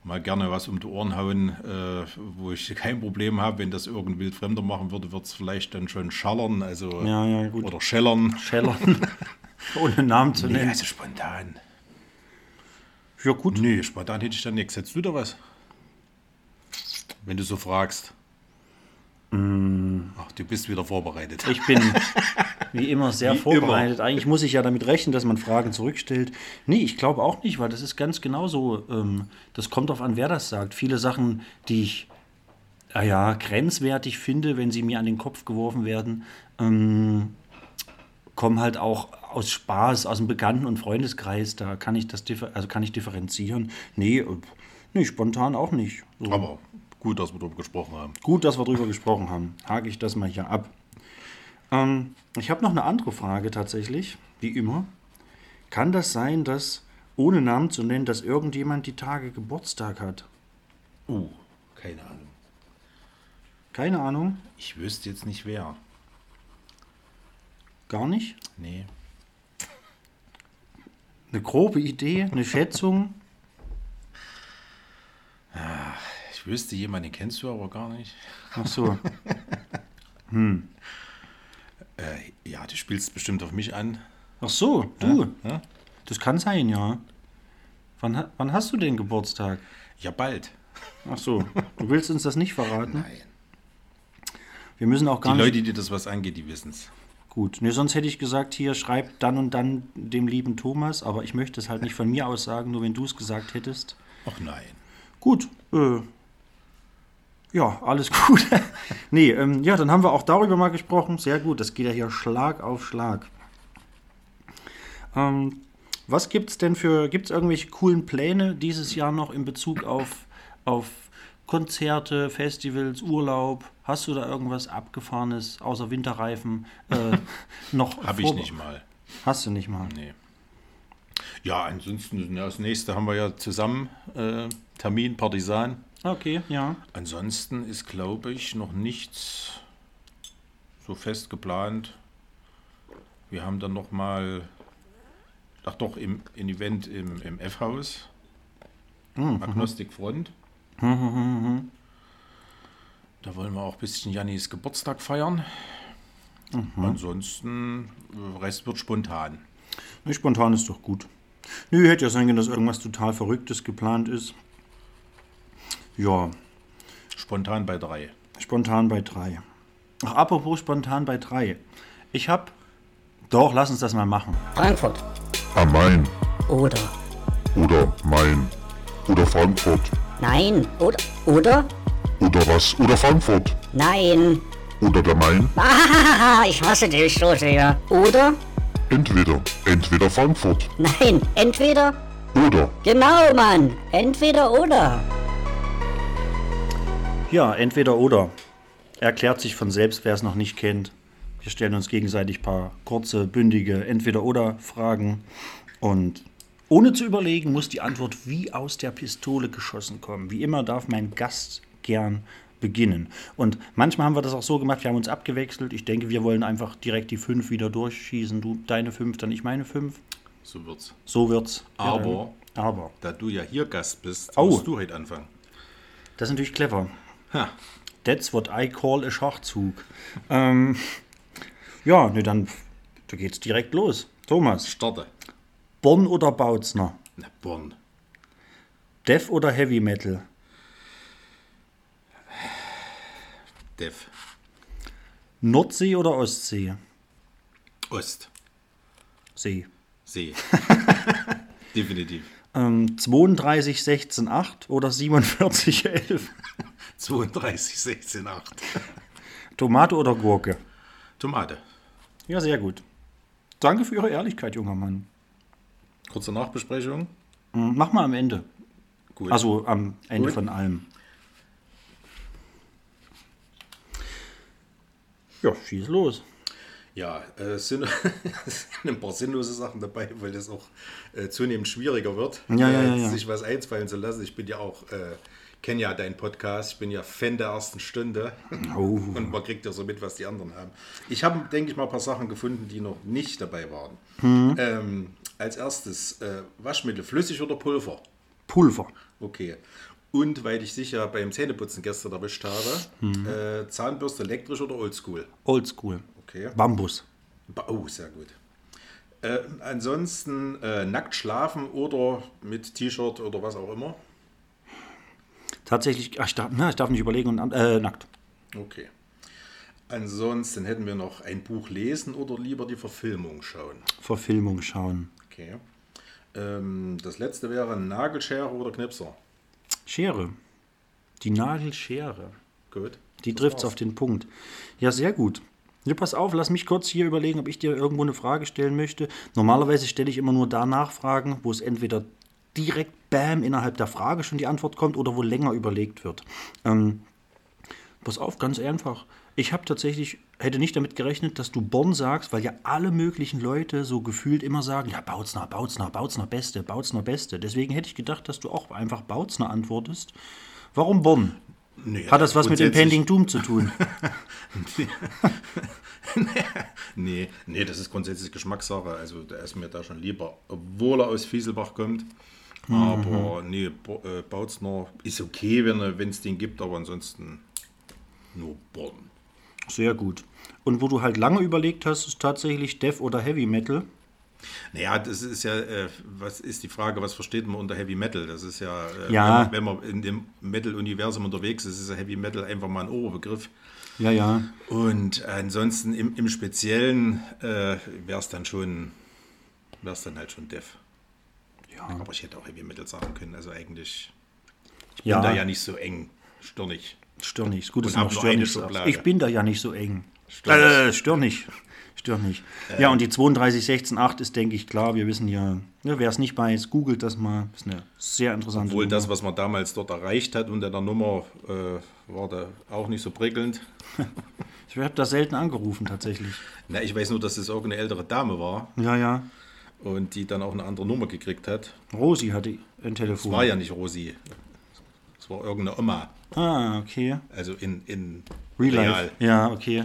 mal gerne was um die Ohren hauen, äh, wo ich kein Problem habe. Wenn das irgendein Wildfremder machen würde, wird es vielleicht dann schon schallern, also Ja, ja, oder schellern. Schellern. [LAUGHS] Ohne Namen zu Nee, nennen. also spontan. Ja, gut. Nee, spontan hätte ich dann nichts. Hättest du da was? Wenn du so fragst. Ach, du bist wieder vorbereitet. Ich bin [LAUGHS] wie immer sehr Wie vorbereitet. Eigentlich muss ich ja damit rechnen, dass man Fragen zurückstellt. Nee, ich glaube auch nicht, weil das ist ganz genauso. Ähm, das kommt darauf an, wer das sagt. Viele Sachen, die ich ah ja, grenzwertig finde, wenn sie mir an den Kopf geworfen werden, ähm, kommen halt auch aus Spaß, aus dem Bekannten- und Freundeskreis. Da kann ich das also kann ich differenzieren. Nee, äh, nee, spontan auch nicht. So. Aber gut, dass wir darüber gesprochen haben. Gut, dass wir drüber gesprochen haben. Hake ich das mal hier ab. Ähm, ich habe noch eine andere Frage tatsächlich, wie immer. Kann das sein, dass, ohne Namen zu nennen, dass irgendjemand die Tage Geburtstag hat? Uh, keine Ahnung. Keine Ahnung, Ich wüsste jetzt nicht wer. gar nicht. Nee. Eine grobe Idee, eine Schätzung. Ich wüsste jemanden, den kennst du aber gar nicht. Ach so. [LAUGHS] Äh, ja, du spielst bestimmt auf mich an. Ach so, du. Ja? Das kann sein, ja. Wann, wann hast du den Geburtstag? Ja, bald. Ach so, du willst uns das nicht verraten? Nein. Wir müssen auch Die gar nicht. Leute, die das was angeht, die wissen es. Gut, nee, sonst hätte ich gesagt, hier schreib dann und dann dem lieben Thomas, aber ich möchte es halt nicht von mir aus sagen, nur wenn du es gesagt hättest. Ach nein. Gut, äh, ja, alles [LAUGHS] gut. nee, ähm, ja, dann haben wir auch darüber mal gesprochen. Sehr gut, das geht ja hier Schlag auf Schlag. Ähm, was gibt's denn für, gibt's irgendwelche coolen Pläne dieses Jahr noch in Bezug auf, auf Konzerte, Festivals, Urlaub? Hast du da irgendwas Abgefahrenes außer Winterreifen äh, [LAUGHS] noch? Habe ich nicht mal. Hast du nicht mal. Nee. Ja, ansonsten, das nächste haben wir ja zusammen. Äh, Termin, Partisan. Okay, ja. Ansonsten ist, glaube ich, noch nichts so fest geplant. Wir haben dann noch mal, ach doch, im, ein Event im, im F-Haus. Agnostic Front. [LAUGHS] Da wollen wir auch ein bisschen Jannis Geburtstag feiern. Ansonsten, äh, Rest wird spontan. Nee, spontan ist doch gut. Nö, hätte ja sein können, dass irgendwas total Verrücktes geplant ist. Ja, Spontan bei drei. spontan bei drei. Ach, apropos spontan bei drei. Ich hab. Doch, lass uns das mal machen. Frankfurt Am Main oder oder Main oder Frankfurt nein oder oder oder was oder Frankfurt nein. oder der Main. Ah, [LAUGHS] ich hasse dich so sehr. Oder Entweder, entweder Frankfurt nein, entweder oder genau, Mann, entweder oder. Ja, entweder oder. Erklärt sich von selbst, wer es noch nicht kennt. Wir stellen uns gegenseitig ein paar kurze, bündige Entweder-Oder-Fragen. Und ohne zu überlegen, muss die Antwort wie aus der Pistole geschossen kommen. Wie immer darf mein Gast gern beginnen. Und manchmal haben wir das auch so gemacht, wir haben uns abgewechselt. Ich denke, wir wollen einfach direkt die fünf wieder durchschießen. Du deine fünf, dann ich meine fünf. So wird's. So wird's. Ja, Aber- dann- aber. Da du ja hier Gast bist, Oh. musst du heute anfangen. Das ist natürlich clever. Ha. That's what I call a Schachzug. ähm, ja, ne, dann da geht's direkt los. Thomas, Starte. Born oder Bautzner? Na, Born. Death oder Heavy Metal? Dev. Nordsee oder Ostsee? Ost. See. See. [LAUGHS] Definitiv. Ähm, 32, 16, 8 oder 47, 11? 32, 16, 8. Tomate oder Gurke? Tomate. Ja, sehr gut. Danke für Ihre Ehrlichkeit, junger Mann. Kurze Nachbesprechung. Hm, Mach mal am Ende. Gut. Also am Ende Gut. von allem. Ja, schieß los. Ja, äh, es sind, [LAUGHS] es sind ein paar sinnlose Sachen dabei, weil es auch äh, zunehmend schwieriger wird, Ja, ja, ja, äh, ja. sich was einfallen zu lassen. Ich bin ja auch, äh, kenne ja deinen Podcast, ich bin ja Fan der ersten Stunde Oh. [LAUGHS] und man kriegt ja so mit, was die anderen haben. Ich habe, denke ich mal, ein paar Sachen gefunden, die noch nicht dabei waren. Hm. Ähm, als erstes, äh, Waschmittel, flüssig oder Pulver? Pulver. Okay. Und weil ich dich ja beim Zähneputzen gestern erwischt habe, Hm. äh, Zahnbürste elektrisch oder oldschool? Oldschool. Okay. Bambus. Ba- Oh, sehr gut. Äh, ansonsten nackt schlafen oder mit T-Shirt oder was auch immer. Tatsächlich, ach, ich, darf, na, ich darf nicht überlegen und äh, nackt. Okay. Ansonsten hätten wir noch ein Buch lesen oder lieber die Verfilmung schauen. Verfilmung schauen. Okay. Ähm, das letzte wäre Nagelschere oder Knipser. Schere. Die Nagelschere. Gut. Die trifft es auf den Punkt. Ja, sehr gut. Ja, pass auf, lass mich kurz hier überlegen, ob ich dir irgendwo eine Frage stellen möchte. Normalerweise stelle ich immer nur da Nachfragen, wo es entweder direkt bam innerhalb der Frage schon die Antwort kommt oder wo länger überlegt wird. Ähm, pass auf, ganz einfach. Ich habe tatsächlich, hätte nicht damit gerechnet, dass du Bonn sagst, weil ja alle möglichen Leute so gefühlt immer sagen, ja, Bautzner, Bautzner, Bautzner Beste, Bautzner Beste. Deswegen hätte ich gedacht, dass du auch einfach Bautzner antwortest. Warum Bonn? Nee, Hat das was mit dem Pending Doom zu tun? [LAUGHS] Nee, nee, das ist grundsätzlich Geschmackssache. Also der ist mir da schon lieber, obwohl er aus Fieselbach kommt. Aber nee, äh, Bautzner ist okay, wenn es den gibt, aber ansonsten nur Born. Sehr gut. Und wo du halt lange überlegt hast, ist tatsächlich Death oder Heavy Metal. Naja, das ist ja, äh, was ist die Frage, was versteht man unter Heavy Metal? Das ist ja, äh, Ja. Wenn, man, wenn man in dem Metal-Universum unterwegs ist, ist ja Heavy Metal einfach mal ein Oberbegriff. Ja, ja. Und ansonsten im, im Speziellen äh, wäre es dann schon, wäre es dann halt schon Death. Ja, Aber ich hätte auch Heavy Metal sagen können. Also eigentlich ja, bin da ja nicht so eng stirnig. stirnig. Gut, dass du noch stirnig sagst. Ich bin da ja nicht so eng. Stirnig. Äh, stirnig. Stirnig. Ja, und die 32168 ist, denke ich, klar. Wir wissen ja, ja wer es nicht weiß, googelt das mal. Ist eine sehr interessante Obwohl Nummer. das, was man damals dort erreicht hat unter der Nummer, äh, war da auch nicht so prickelnd. [LAUGHS] Ich habe da selten angerufen, tatsächlich. Na, ich weiß nur, dass es irgendeine ältere Dame war Ja, ja. Und die dann auch eine andere Nummer gekriegt hat. Rosi hatte ein Es Telefon. war ja nicht Rosi. Es war irgendeine Oma. Ah, okay. Also in, in Real real. Life. Ja, okay.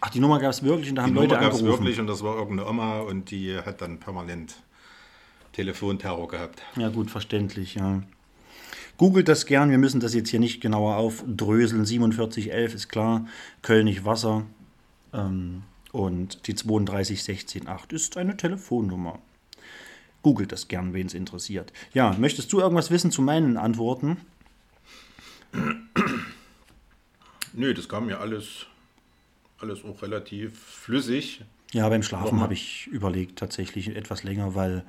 Ach, die Nummer gab es wirklich und da Die haben Nummer Leute gab es angerufen. wirklich und das war irgendeine Oma und die hat dann permanent Telefonterror gehabt. Ja, gut, verständlich, ja. Googelt das gern, wir müssen das jetzt hier nicht genauer aufdröseln. 4711 ist klar, Kölnig Wasser ähm, und die 32168 ist eine Telefonnummer. Googelt das gern, wen es interessiert. Ja, möchtest du irgendwas wissen zu meinen Antworten? Nö, das kam mir alles, alles auch relativ flüssig. Ja, beim Schlafen habe ich überlegt, tatsächlich etwas länger, weil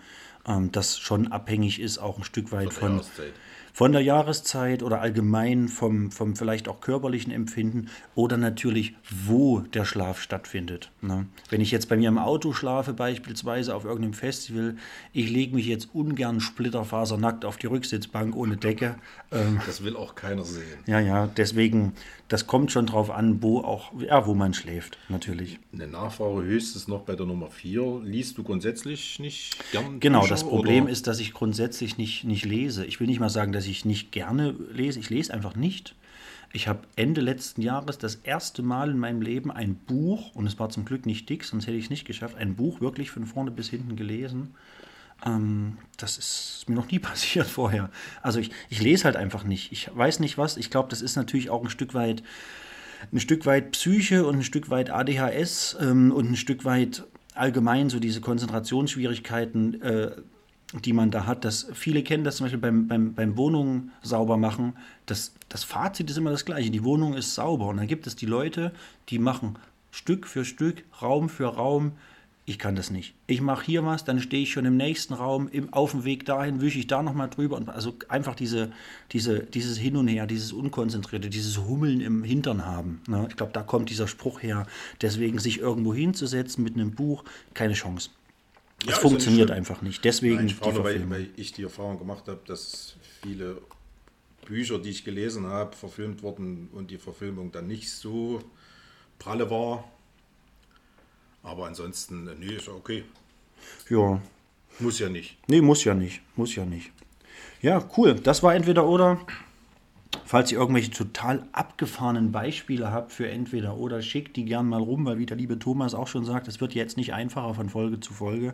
ähm, das schon abhängig ist, auch ein Stück weit Von der von, der Jahreszeit oder allgemein vom, vom vielleicht auch körperlichen Empfinden oder natürlich, wo der Schlaf stattfindet. Ne? Wenn ich jetzt bei mir im Auto schlafe, beispielsweise auf irgendeinem Festival, ich lege mich jetzt ungern splitterfasernackt auf die Rücksitzbank ohne Decke. Ähm, [LAUGHS] Das will auch keiner sehen. ja, ja, deswegen, das kommt schon drauf an, wo auch, ja, wo man schläft, natürlich. Eine Nachfrage höchstens noch bei der Nummer 4. Liest du grundsätzlich nicht gern Genau, Bücher, das Problem oder? ist, dass ich grundsätzlich nicht, nicht lese. Ich will nicht mal sagen, dass ich nicht gerne lese. Ich lese einfach nicht. Ich habe Ende letzten Jahres das erste Mal in meinem Leben ein Buch, und es war zum Glück nicht dick, sonst hätte ich es nicht geschafft, ein Buch wirklich von vorne bis hinten gelesen. Ähm, das ist mir noch nie [LAUGHS] passiert vorher. Also ich, ich lese halt einfach nicht. Ich weiß nicht was. Ich glaube, das ist natürlich auch ein Stück weit ein Stück weit Psyche und ein Stück weit ADHS ähm, und ein Stück weit allgemein so diese Konzentrationsschwierigkeiten, äh, die man da hat. Dass viele kennen das zum Beispiel beim, beim, beim Wohnung sauber machen. Das, das Fazit ist immer das gleiche. Die Wohnung ist sauber. Und dann gibt es die Leute, die machen Stück für Stück, Raum für Raum Ich kann das nicht. Ich mache hier was, dann stehe ich schon im nächsten Raum, im, auf dem Weg dahin, wische ich da nochmal drüber. Und also einfach diese, diese, dieses Hin und Her, dieses Unkonzentrierte, dieses Hummeln im Hintern haben. Ne? Ich glaube, da kommt dieser Spruch her. Deswegen sich irgendwo hinzusetzen mit einem Buch, keine Chance. Es Ja, ja funktioniert einfach nicht. Deswegen Nein, ich die frage, weil, weil ich die Erfahrung gemacht habe, dass viele Bücher, die ich gelesen habe, verfilmt wurden und die Verfilmung dann nicht so pralle war. Aber ansonsten, nee, ist ja okay. Ja, Muss ja nicht. Nee, muss ja nicht. Muss ja nicht. Ja, cool. Das war entweder oder. Falls ihr irgendwelche total abgefahrenen Beispiele habt für entweder oder, schickt die gern mal rum, weil wie der liebe Thomas auch schon sagt, es wird jetzt nicht einfacher von Folge zu Folge.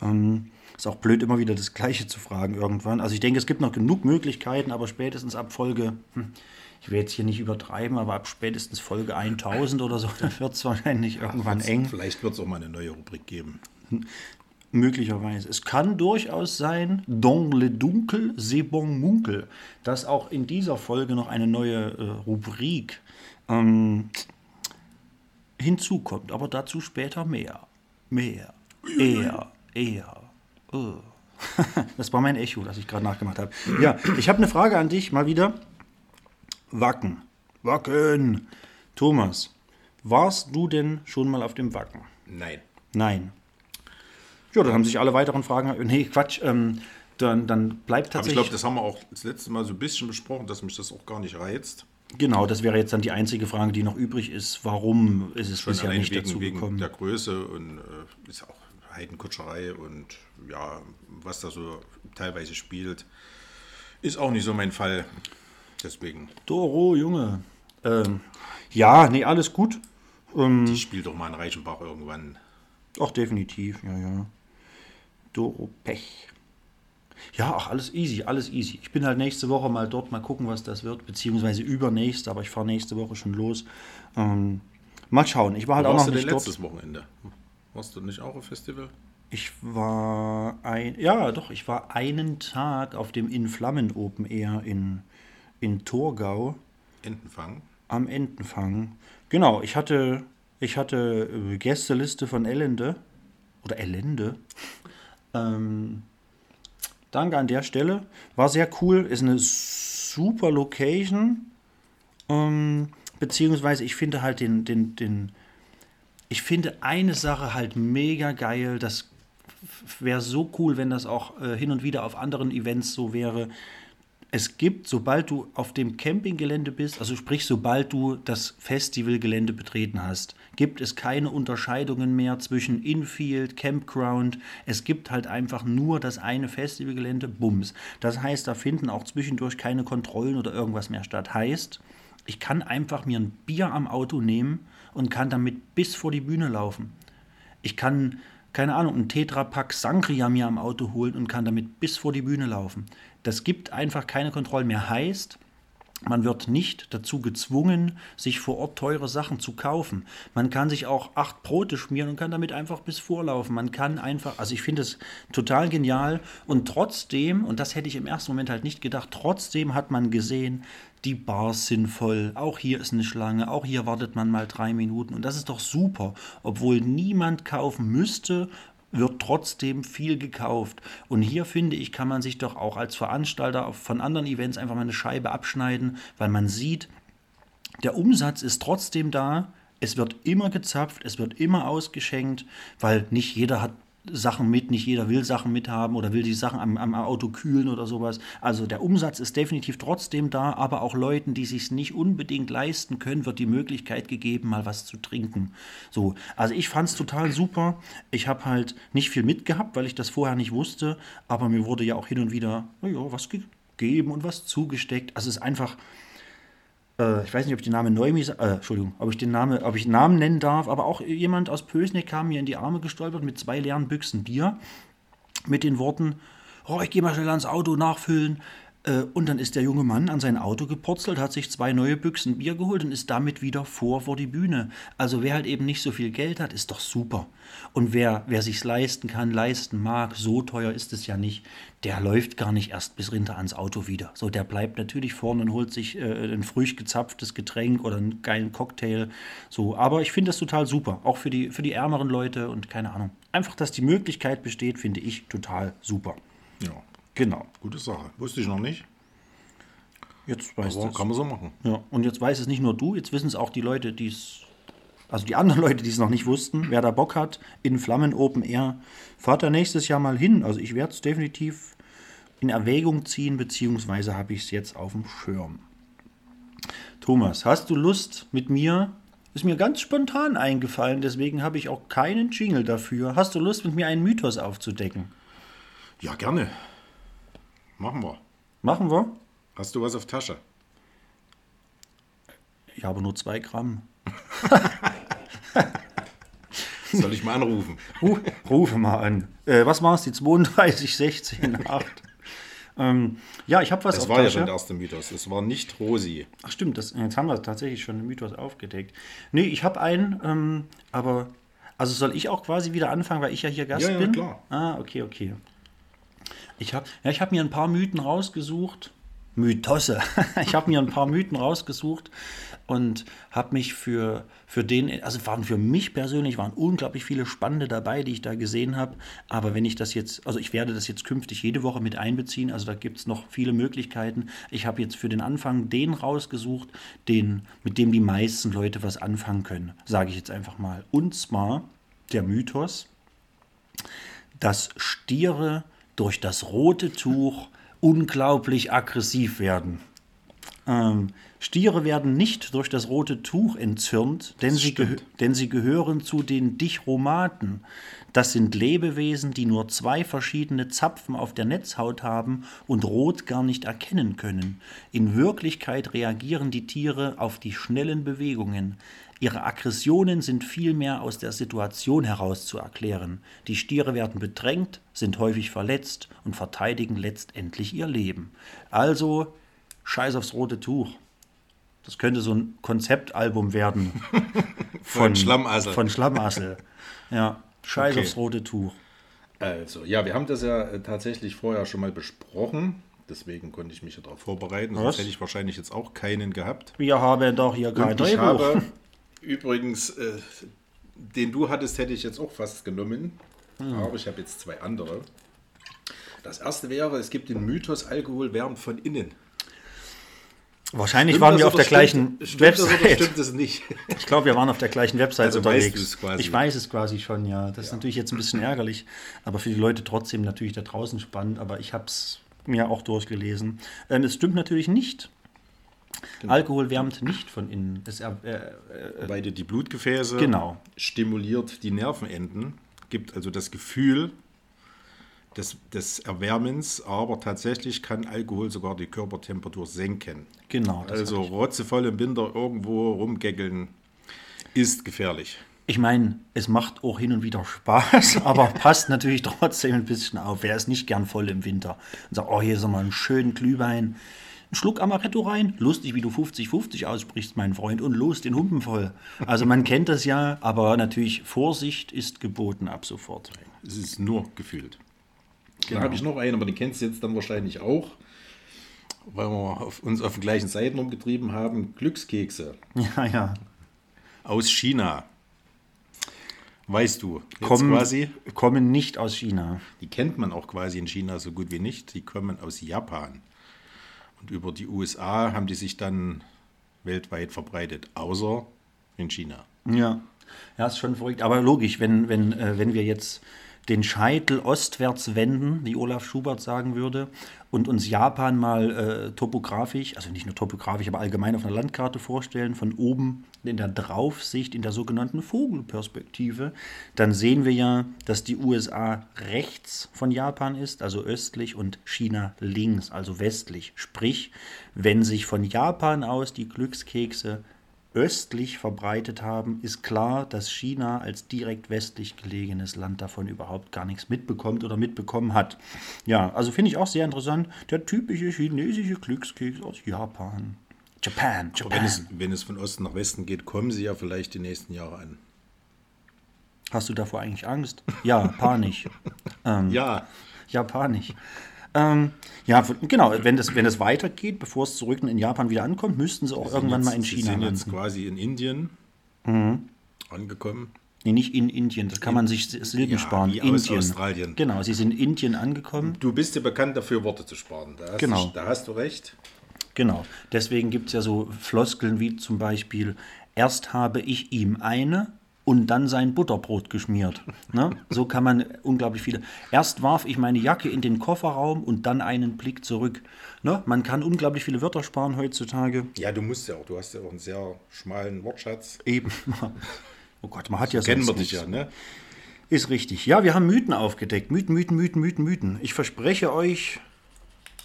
Ähm, ist auch blöd, immer wieder das Gleiche zu fragen irgendwann. Also ich denke, es gibt noch genug Möglichkeiten, aber spätestens ab Folge, hm, ich will jetzt hier nicht übertreiben, aber ab spätestens Folge 1000 oder so, [LAUGHS] dann wird es wahrscheinlich irgendwann eng. Vielleicht wird es auch mal eine neue Rubrik geben. [LAUGHS] Möglicherweise. Es kann durchaus sein, dans le dunkel, c'est bon munkel, dass auch in dieser Folge noch eine neue äh, Rubrik ähm, hinzukommt. Aber dazu später mehr. Mehr. Eher. Eher. Oh. [LAUGHS] Das war mein Echo, das ich gerade nachgemacht habe. Ja, ich habe eine Frage an dich mal wieder. Wacken. Wacken. Thomas, warst du denn schon mal auf dem Wacken? Nein. Nein. Ja, dann haben sich alle weiteren Fragen. Nee, Quatsch. Ähm, dann, dann bleibt Aber ich tatsächlich. glaube, das haben wir auch das letzte Mal so ein bisschen besprochen, dass mich das auch gar nicht reizt. genau, das wäre jetzt dann die einzige Frage, die noch übrig ist. Warum ist es Schon bisher nicht wegen, dazu wegen gekommen? der Größe und äh, ist auch Heidenkutscherei und ja, was da so teilweise spielt, ist auch nicht so mein Fall. Deswegen, Doro, Junge. Ähm, ja, nee, alles gut. Ähm, die spielt doch mal in Reichenbach irgendwann. Ach, definitiv, ja, ja. Doro Pech. Ja, ach, alles easy, alles easy. Ich bin halt nächste Woche mal dort, mal gucken, was das wird, beziehungsweise übernächste, aber ich fahre nächste Woche schon los. Ähm, mal schauen. Ich war halt auch Warst noch du denn nicht dort. letztes Wochenende? Warst du nicht auch auf Festival? Ich war ein, ja, doch, ich war einen Tag auf dem In Flammen Open Air in, in Torgau Entenfang? am Entenfang. Genau, ich hatte, ich hatte äh, Gästeliste von Elende oder Elende. Ähm, danke an der Stelle. War sehr cool, ist eine super Location. Ähm, beziehungsweise ich finde halt den, den, den, ich finde eine Sache halt mega geil. Das wäre so cool, wenn das auch äh, hin und wieder auf anderen Events so wäre. Es gibt, sobald du auf dem Campinggelände bist, also sprich, sobald du das Festivalgelände betreten hast, gibt es keine Unterscheidungen mehr zwischen Infield, Campground. Es gibt halt einfach nur das eine Festivalgelände, Bums. Das heißt, da finden auch zwischendurch keine Kontrollen oder irgendwas mehr statt. Heißt, ich kann einfach mir ein Bier am Auto nehmen und kann damit bis vor die Bühne laufen. Ich kann, keine Ahnung, einen Tetrapack Sangria mir am Auto holen und kann damit bis vor die Bühne laufen. Das gibt einfach keine Kontrollen mehr. Heißt, man wird nicht dazu gezwungen, sich vor Ort teure Sachen zu kaufen. Man kann sich auch acht Brote schmieren und kann damit einfach bis vorlaufen. Man kann einfach, also ich finde es total genial und trotzdem, und das hätte ich im ersten Moment halt nicht gedacht, trotzdem hat man gesehen, die Bars sind voll, auch hier ist eine Schlange, auch hier wartet man mal drei Minuten und das ist doch super, obwohl niemand kaufen müsste wird trotzdem viel gekauft. Und hier finde ich, kann man sich doch auch als Veranstalter von anderen Events einfach mal eine Scheibe abschneiden, weil man sieht, der Umsatz ist trotzdem da. Es wird immer gezapft, es wird immer ausgeschenkt, weil nicht jeder hat Sachen mit, nicht jeder will Sachen mithaben oder will die Sachen am, am Auto kühlen oder sowas. Also der Umsatz ist definitiv trotzdem da, aber auch Leuten, die sich nicht unbedingt leisten können, wird die Möglichkeit gegeben, mal was zu trinken. So, also ich fand es total super. Ich habe halt nicht viel mitgehabt, weil ich das vorher nicht wusste, aber mir wurde ja auch hin und wieder na ja, was gegeben und was zugesteckt. Also es ist einfach, äh, ich weiß nicht, ob ich den Namen Neumi, äh, Entschuldigung, ob ich den Namen, ob ich Namen nennen darf, aber auch jemand aus Pösneck kam mir in die Arme gestolpert mit zwei leeren Büchsen Bier mit den Worten, oh, ich gehe mal schnell ans Auto nachfüllen. Äh, Und dann ist der junge Mann an sein Auto gepurzelt, hat sich zwei neue Büchsen Bier geholt und ist damit wieder vor vor die Bühne. Also wer halt eben nicht so viel Geld hat, ist doch super. Und wer, wer sich's leisten kann, leisten mag, so teuer ist es ja nicht, der läuft gar nicht erst bis runter ans Auto wieder. So, der bleibt natürlich vorne und holt sich äh, ein frisch gezapftes Getränk oder einen geilen Cocktail. So, aber ich finde das total super, auch für die, für die ärmeren Leute und keine Ahnung. Einfach, dass die Möglichkeit besteht, finde ich total super. Ja, Genau. gute Sache. Wusste ich noch nicht. Jetzt weißt Aber du kann man so machen. Ja, und jetzt weiß es nicht nur du, jetzt wissen es auch die Leute, die es, also die anderen [LAUGHS] Leute, die es noch nicht wussten. Wer da Bock hat, in Flammen Open Air, fahrt da nächstes Jahr mal hin. Also ich werde es definitiv in Erwägung ziehen, beziehungsweise habe ich es jetzt auf dem Schirm. Thomas, hast du Lust mit mir? Ist mir ganz spontan eingefallen, deswegen habe ich auch keinen Jingle dafür. Hast du Lust, mit mir einen Mythos aufzudecken? Ja, gerne. Machen wir. Machen wir? Hast du was auf Tasche? Ich habe nur zwei Gramm. [LAUGHS] Soll ich mal anrufen? Ru rufe mal an. Äh, was war es? Die 32, 16, 8. ähm, ja, ich habe was Das auf war ja Tasche. schon der erste Mythos. Es war nicht Rosi. Ach stimmt, das, jetzt haben wir tatsächlich schon den Mythos aufgedeckt. Nee, ich habe einen, ähm, aber also soll ich auch quasi wieder anfangen, weil ich ja hier Gast Ja, ja, bin? klar. Ah, okay, okay. Ich habe ja, hab mir ein paar Mythen rausgesucht. Mythosse. [LAUGHS] ich habe mir ein paar Mythen rausgesucht und habe mich für, für den, also waren für mich persönlich, waren unglaublich viele spannende dabei, die ich da gesehen habe. Aber wenn ich das jetzt, also ich werde das jetzt künftig jede Woche mit einbeziehen, also da gibt es noch viele Möglichkeiten. Ich habe jetzt für den Anfang den rausgesucht, den, mit dem die meisten Leute was anfangen können, sage ich jetzt einfach mal. Und zwar der Mythos, dass Stiere durch das rote Tuch unglaublich aggressiv werden. Ähm, Stiere werden nicht durch das rote Tuch entzürnt, denn sie, denn sie gehören zu den Dichromaten. Das sind Lebewesen, die nur zwei verschiedene Zapfen auf der Netzhaut haben und rot gar nicht erkennen können. In Wirklichkeit reagieren die Tiere auf die schnellen Bewegungen. Ihre Aggressionen sind vielmehr aus der Situation heraus zu erklären. Die Stiere werden bedrängt, sind häufig verletzt und verteidigen letztendlich ihr Leben. Also, scheiß aufs rote Tuch. Das könnte so ein Konzeptalbum werden. [LAUGHS] Von Schlamassel. Von Schlamassel. Ja, scheiß Okay. aufs rote Tuch. Also, ja, wir haben das ja äh, tatsächlich vorher schon mal besprochen. Deswegen konnte ich mich ja darauf vorbereiten. Was? Sonst hätte ich wahrscheinlich jetzt auch keinen gehabt. Wir haben doch hier kein Und ich Drehbuch. habe [LAUGHS] übrigens, äh, den du hattest, hätte ich jetzt auch fast genommen. Hm. Aber ich habe jetzt zwei andere. Das erste wäre, es gibt den Mythos, Alkohol wärmt von innen. Wahrscheinlich Stimmt waren wir auf der gleichen stimmt, stimmt das oder Website. stimmt das nicht? [LAUGHS] Ich glaube, wir waren auf der gleichen Website Also weißt unterwegs. es quasi. Ich weiß es quasi schon, ja. Das ist natürlich jetzt ein bisschen ärgerlich, aber für die Leute trotzdem natürlich da draußen spannend. Aber ich habe es mir auch durchgelesen. Ähm, es stimmt natürlich nicht. Genau. Alkohol wärmt nicht von innen. Es, er- äh, Weil die Blutgefäße Genau. stimuliert die Nervenenden, gibt also das Gefühl des, des Erwärmens, aber tatsächlich kann Alkohol sogar die Körpertemperatur senken. genau. Also rotzevoll im Winter irgendwo rumgeckeln ist gefährlich. Ich meine, es macht auch hin und wieder Spaß, [LAUGHS] aber passt natürlich trotzdem ein bisschen auf. Wer ist nicht gern voll im Winter und sagt, oh, hier ist mal einen schönen Glühwein. Ein Schluck Amaretto rein, lustig, wie du 50-50 aussprichst, mein Freund, und los, den Humpen voll. Also man kennt das ja, aber natürlich Vorsicht ist geboten ab sofort. Es ist nur gefühlt. Genau. Da habe ich noch einen, aber den kennst du jetzt dann wahrscheinlich auch, weil wir auf, uns auf den gleichen Seiten rumgetrieben haben. Glückskekse Ja, ja. aus China. Weißt du, Kommen, quasi, kommen nicht aus China. die kennt man auch quasi in China so gut wie nicht. Die kommen aus Japan. Und über die USA haben die sich dann weltweit verbreitet, außer in China. Ja, ja, ist schon verrückt. Aber logisch, wenn, wenn, äh, wenn wir jetzt den Scheitel ostwärts wenden, wie Olaf Schubert sagen würde, und uns Japan mal äh, topografisch, also nicht nur topografisch, aber allgemein auf einer Landkarte vorstellen, von oben in der Draufsicht, in der sogenannten Vogelperspektive, dann sehen wir ja, dass die USA rechts von Japan ist, also östlich, und China links, also westlich. Sprich, wenn sich von Japan aus die Glückskekse östlich verbreitet haben, ist klar, dass China als direkt westlich gelegenes Land davon überhaupt gar nichts mitbekommt oder mitbekommen hat. Ja, also finde ich auch sehr interessant. Der typische chinesische Glückskeks aus Japan. Japan, Wenn Japan. es, wenn es von Osten nach Westen geht, kommen sie ja vielleicht die nächsten Jahre an. Hast du davor eigentlich Angst? Ja, panisch. [LAUGHS] Ja, Japanisch. Ähm, ja, genau, wenn das, wenn das weitergeht, bevor es zurück in Japan wieder ankommt, müssten sie auch irgendwann jetzt, mal in Sie China sind jetzt quasi in Indien angekommen. Nee, nicht in Indien, das kann man sich Silben Ja, sparen. wie aus Indien. Australien. Genau, sie sind in Indien angekommen. Du bist ja bekannt dafür, Worte zu sparen. Da hast, Genau. du, da hast du recht. Genau. Deswegen gibt es ja so Floskeln wie zum Beispiel, erst habe ich ihm eine und dann sein Butterbrot geschmiert. Ne? So kann man unglaublich viele. Erst warf ich meine Jacke in den Kofferraum und dann einen Blick zurück. Ne? Man kann unglaublich viele Wörter sparen heutzutage. Ja, du musst ja auch. Du hast ja auch einen sehr schmalen Wortschatz. Eben. Oh Gott, man hat ja Kennen wir sonst dich ja, ne? Ist richtig. Ja, wir haben Mythen aufgedeckt. Mythen, Mythen, Mythen, Mythen, Mythen. Ich verspreche euch,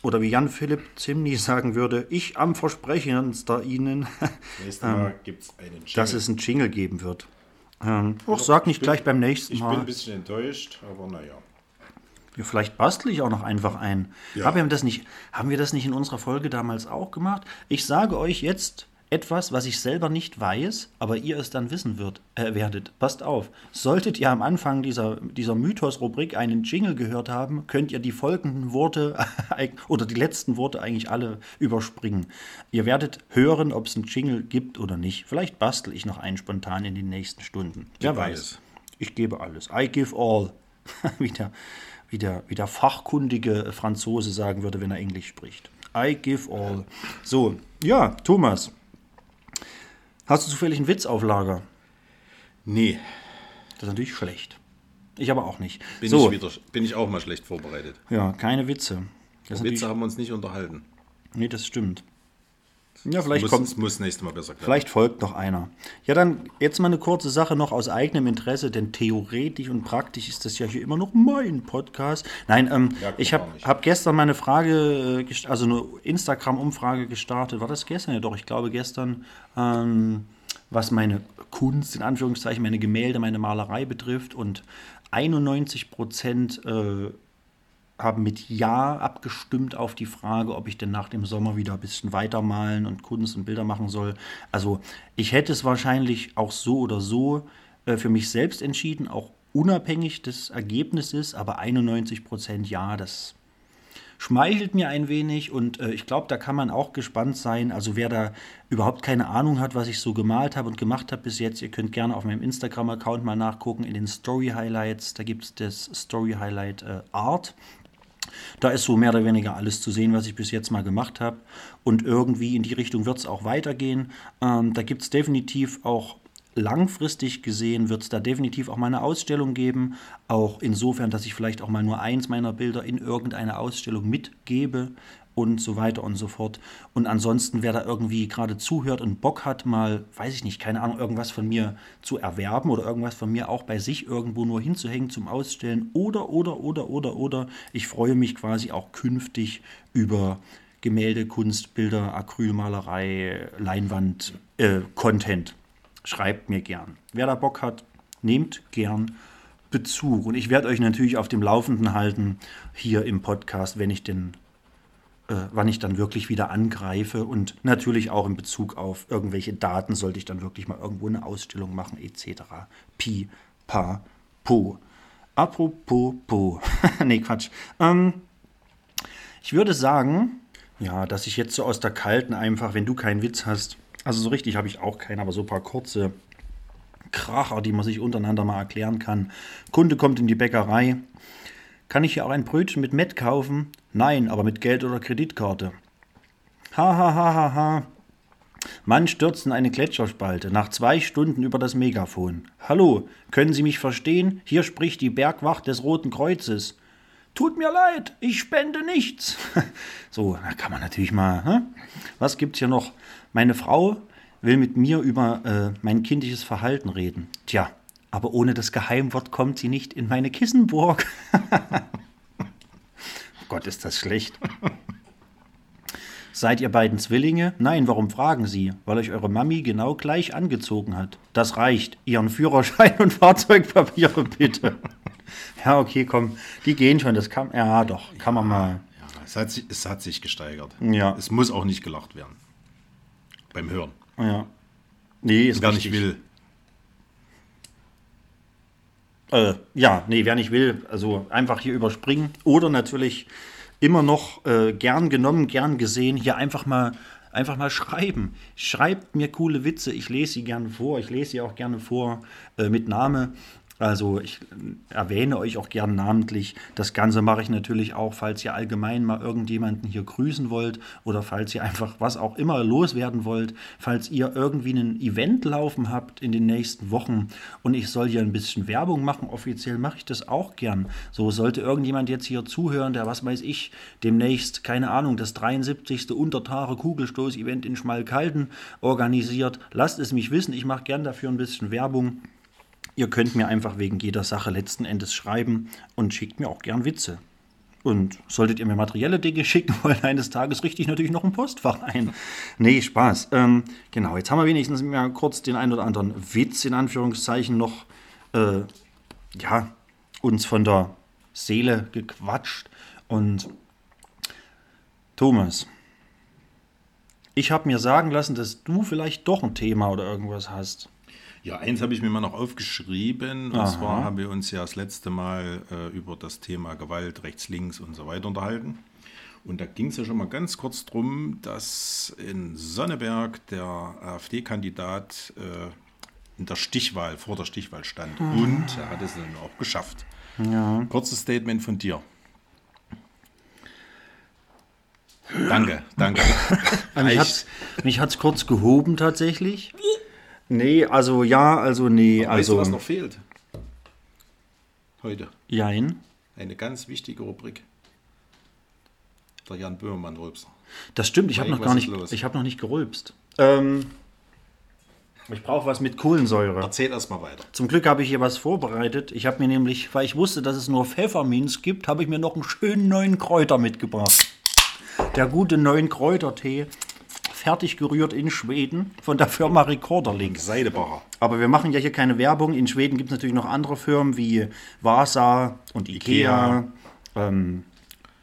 oder wie Jan Philipp Zimny sagen würde, ich am Versprechendster Ihnen, Nächstes Mal [LAUGHS] gibt es einen Jingle. dass es einen Jingle geben wird. Ähm, auch sag nicht gleich beim nächsten Ich bin ein Mal. bisschen enttäuscht, aber naja. Ja, vielleicht bastle ich auch noch einfach ein. Ja. Haben, wir das nicht, haben wir das nicht in unserer Folge damals auch gemacht? Ich sage euch jetzt etwas, was ich selber nicht weiß, aber ihr es dann wissen wird, äh, werdet. Passt auf. Solltet ihr am Anfang dieser, dieser Mythos-Rubrik einen Jingle gehört haben, könnt ihr die folgenden Worte [LAUGHS] oder die letzten Worte eigentlich alle überspringen. Ihr werdet hören, ob es einen Jingle gibt oder nicht. Vielleicht bastel ich noch einen spontan in den nächsten Stunden. Wer Gib weiß. alles. Ich gebe alles. I give all. [LAUGHS] wie, der, wie, der, wie der fachkundige Franzose sagen würde, wenn er Englisch spricht. I give all. So, ja, Thomas. Hast du zufällig einen Witz auf Lager? Nee, Das ist natürlich schlecht. Ich aber auch nicht. bin, so, ich, wieder, bin ich auch mal schlecht vorbereitet. ja, keine Witze. Witze haben wir uns nicht unterhalten. nee, das stimmt. Ja, vielleicht muss, kommt muss nächstes Mal besser klappen. Vielleicht folgt noch einer. Ja, dann jetzt mal eine kurze Sache noch aus eigenem Interesse, denn theoretisch und praktisch ist das ja hier immer noch mein Podcast. Nein, ähm, Ja, ich habe hab gestern meine Frage, äh, also eine Instagram-Umfrage gestartet. War das gestern? Ja, doch, ich glaube gestern, ähm, was meine Kunst, in Anführungszeichen, meine Gemälde, meine Malerei betrifft. Und 91 Prozent äh, haben mit Ja abgestimmt auf die Frage, ob ich denn nach dem Sommer wieder ein bisschen weitermalen und Kunst und Bilder machen soll. Also ich hätte es wahrscheinlich auch so oder so äh, für mich selbst entschieden, auch unabhängig des Ergebnisses, aber 91 Prozent Ja, das schmeichelt mir ein wenig und äh, ich glaube, da kann man auch gespannt sein. Also wer da überhaupt keine Ahnung hat, was ich so gemalt habe und gemacht habe bis jetzt, ihr könnt gerne auf meinem Instagram-Account mal nachgucken in den Story Highlights. Da gibt es das Story Highlight äh, Art. Da ist so mehr oder weniger alles zu sehen, was ich bis jetzt mal gemacht habe. Und irgendwie in die Richtung wird es auch weitergehen. Ähm, da gibt es definitiv auch langfristig gesehen, wird es da definitiv auch mal eine Ausstellung geben. Auch insofern, dass ich vielleicht auch mal nur eins meiner Bilder in irgendeine Ausstellung mitgebe und so weiter und so fort. Und ansonsten, wer da irgendwie gerade zuhört und Bock hat, mal, weiß ich nicht, keine Ahnung, irgendwas von mir zu erwerben oder irgendwas von mir auch bei sich irgendwo nur hinzuhängen zum Ausstellen oder, oder, oder, oder, oder. Ich freue mich quasi auch künftig über Gemälde, Kunst, Bilder, Acrylmalerei, Leinwand, äh, Content. Schreibt mir gern. Wer da Bock hat, nehmt gern Bezug. Und ich werde euch natürlich auf dem Laufenden halten hier im Podcast, wenn ich denn wann ich dann wirklich wieder angreife und natürlich auch in Bezug auf irgendwelche Daten sollte ich dann wirklich mal irgendwo eine Ausstellung machen etc. Pi, pa, po. Apropos po. [LAUGHS] nee, Quatsch. Ähm, ich würde sagen, ja, dass ich jetzt so aus der Kalten einfach, wenn du keinen Witz hast, also so richtig habe ich auch keinen, aber so ein paar kurze Kracher, die man sich untereinander mal erklären kann. Kunde kommt in die Bäckerei. Kann ich hier auch ein Brötchen mit Mett kaufen? Nein, aber mit Geld oder Kreditkarte. Ha, ha, ha, ha, ha. Mann stürzt in eine Gletscherspalte, nach zwei Stunden über das Megafon. Hallo, können Sie mich verstehen? Hier spricht die Bergwacht des Roten Kreuzes. Tut mir leid, ich spende nichts. [LAUGHS] So, da kann man natürlich mal. Hä? Was gibt's hier noch? Meine Frau will mit mir über äh, mein kindliches Verhalten reden. Tja, aber ohne das Geheimwort kommt sie nicht in meine Kissenburg. oh [LAUGHS] Gott, ist das schlecht. Seid ihr beiden Zwillinge? Nein, warum fragen Sie? Weil euch eure Mami genau gleich angezogen hat. Das reicht. Ihren Führerschein und Fahrzeugpapiere bitte. ja, okay, komm. Die gehen schon. Das kann. Ja, doch. Kann man mal. Ja, es, hat sich, es hat sich gesteigert. Ja. Es muss auch nicht gelacht werden. Beim Hören. Ja. Nee, ist Wer richtig. nicht will. Äh, ja, nee, wer nicht will, also einfach hier überspringen. Oder natürlich immer noch äh, gern genommen, gern gesehen, hier einfach mal, einfach mal schreiben. Schreibt mir coole Witze, ich lese sie gerne vor, ich lese sie auch gerne vor äh, mit Name. Also ich äh, erwähne euch auch gern namentlich. Das Ganze mache ich natürlich auch, falls ihr allgemein mal irgendjemanden hier grüßen wollt oder falls ihr einfach was auch immer loswerden wollt, falls ihr irgendwie ein Event laufen habt in den nächsten Wochen und ich soll hier ein bisschen Werbung machen, offiziell mache ich das auch gern. So sollte irgendjemand jetzt hier zuhören, der, was weiß ich, demnächst, keine Ahnung, das 73. Untertare Kugelstoß-Event in Schmalkalden organisiert, lasst es mich wissen, ich mache gern dafür ein bisschen Werbung. Ihr könnt mir einfach wegen jeder Sache letzten Endes schreiben und schickt mir auch gern Witze. Und solltet ihr mir materielle Dinge schicken [LAUGHS] wollen eines Tages, richte ich natürlich noch ein Postfach ein. Nee, Spaß. Ähm, genau, jetzt haben wir wenigstens mal kurz den ein oder anderen Witz in Anführungszeichen noch, äh, ja, uns von der Seele gequatscht. Und Thomas, ich habe mir sagen lassen, dass du vielleicht doch ein Thema oder irgendwas hast. Ja, eins habe ich mir mal noch aufgeschrieben. Und Aha. zwar haben wir uns ja das letzte Mal äh, über das Thema Gewalt rechts, links und so weiter unterhalten. Und da ging es ja schon mal ganz kurz drum, dass in Sonneberg der AfD-Kandidat äh, in der Stichwahl, vor der Stichwahl stand. Und er hat es dann auch geschafft. Kurzes Statement von dir. Danke, danke. [LAUGHS] Mich mich hat's kurz gehoben tatsächlich. [LAUGHS] Nee, also ja, also nee, weißt du, also was noch fehlt? Heute. jein. Eine ganz wichtige Rubrik. Der Jan Böhmermann-Rülpser. Das stimmt, ich habe noch gar nicht, los? ich habe noch nicht gerülpst. Ähm, ich brauche was mit Kohlensäure. Erzähl erst mal weiter. Zum Glück habe ich hier was vorbereitet. Ich habe mir nämlich, weil ich wusste, dass es nur Pfefferminz gibt, habe ich mir noch einen schönen neuen Kräuter mitgebracht. Der gute neuen Kräutertee, fertig gerührt in Schweden von der Firma Recorderlink. Seidebacher. Aber wir machen ja hier keine Werbung. In Schweden gibt es natürlich noch andere Firmen wie Vasa und Ikea. Ähm,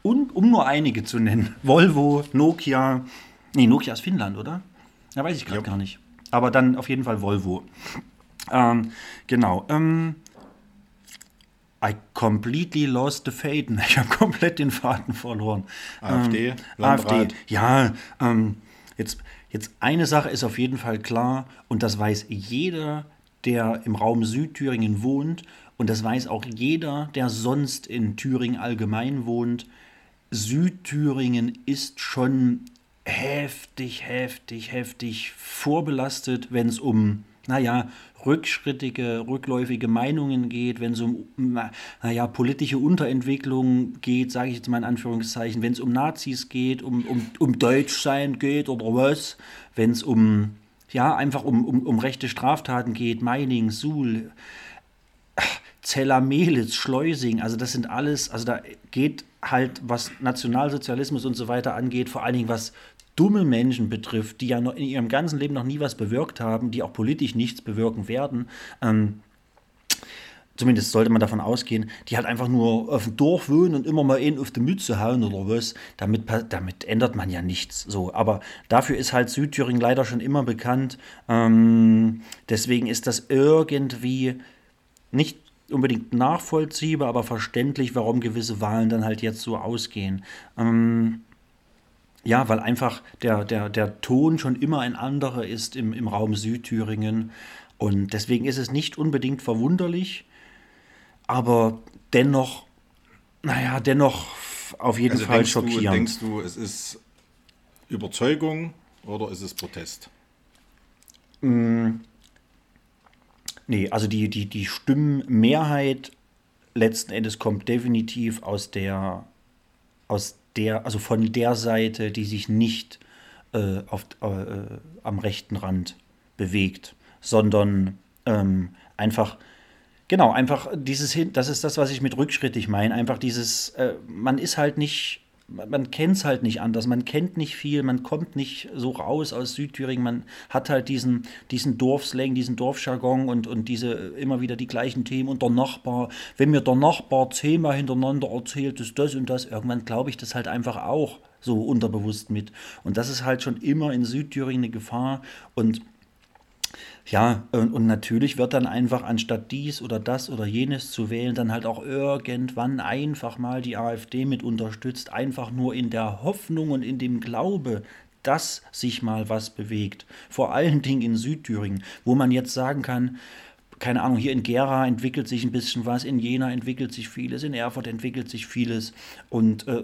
und, um nur einige zu nennen. [LAUGHS] Volvo, Nokia. Nee, Nokia ist Finnland, oder? Ja, weiß ich gerade gar nicht. Aber dann auf jeden Fall Volvo. Ähm, genau. Ähm, I completely lost the Faden. [LAUGHS] Ich habe komplett den Faden verloren. AfD, Ähm. AfD. Ja, ähm, jetzt, jetzt eine Sache ist auf jeden Fall klar und das weiß jeder, der im Raum Südthüringen wohnt und das weiß auch jeder, der sonst in Thüringen allgemein wohnt. Südthüringen ist schon heftig, heftig, heftig vorbelastet, wenn es um, naja, rückschrittige, rückläufige Meinungen geht, wenn es um, na- naja, politische Unterentwicklung geht, sage ich jetzt mal in Anführungszeichen, wenn es um Nazis geht, um, um, um Deutschsein geht oder was, wenn es um, ja, einfach um, um, um rechte Straftaten geht, Meining, Suhl, Zeller-Melitz, Schleusing, also das sind alles, also da geht halt, was Nationalsozialismus und so weiter angeht, vor allen Dingen was dumme Menschen betrifft, die ja noch in ihrem ganzen Leben noch nie was bewirkt haben, die auch politisch nichts bewirken werden, ähm, zumindest sollte man davon ausgehen, die halt einfach nur auf dem Dorf wohnen und immer mal einen auf die Mütze hauen oder was, damit, damit ändert man ja nichts. So, aber dafür ist halt Südthüringen leider schon immer bekannt. Ähm, deswegen ist das irgendwie nicht unbedingt nachvollziehbar, aber verständlich, warum gewisse Wahlen dann halt jetzt so ausgehen. Ähm, ja, weil einfach der, der, der Ton schon immer ein anderer ist im, im Raum Südthüringen. Und deswegen ist es nicht unbedingt verwunderlich, aber dennoch, naja, dennoch auf jeden Also Fall denkst du, schockierend. denkst du, es ist Überzeugung oder ist es Protest? Nee, also die, die, die Stimmenmehrheit letzten Endes kommt definitiv aus der, aus der, also von der Seite, die sich nicht äh, auf, äh, am rechten Rand bewegt, sondern ähm, einfach, genau, einfach dieses hin, das ist das, was ich mit rückschrittig meine, einfach dieses, äh, man ist halt nicht man, man kennt es halt nicht anders. Man kennt nicht viel, man kommt nicht so raus aus Südthüringen. Man hat halt diesen, diesen Dorfslang, diesen Dorfjargon und, und diese immer wieder die gleichen Themen. Und der Nachbar, wenn mir der Nachbar zehnmal hintereinander erzählt, ist das und das, irgendwann glaube ich das halt einfach auch so unterbewusst mit. Und das ist halt schon immer in Südthüringen eine Gefahr. Und ja, und, und natürlich wird dann einfach anstatt dies oder das oder jenes zu wählen, dann halt auch irgendwann einfach mal die AfD mit unterstützt, einfach nur in der Hoffnung und in dem Glaube, dass sich mal was bewegt. Vor allen Dingen in Südthüringen, wo man jetzt sagen kann, keine Ahnung, hier in Gera entwickelt sich ein bisschen was, in Jena entwickelt sich vieles, in Erfurt entwickelt sich vieles. Und äh,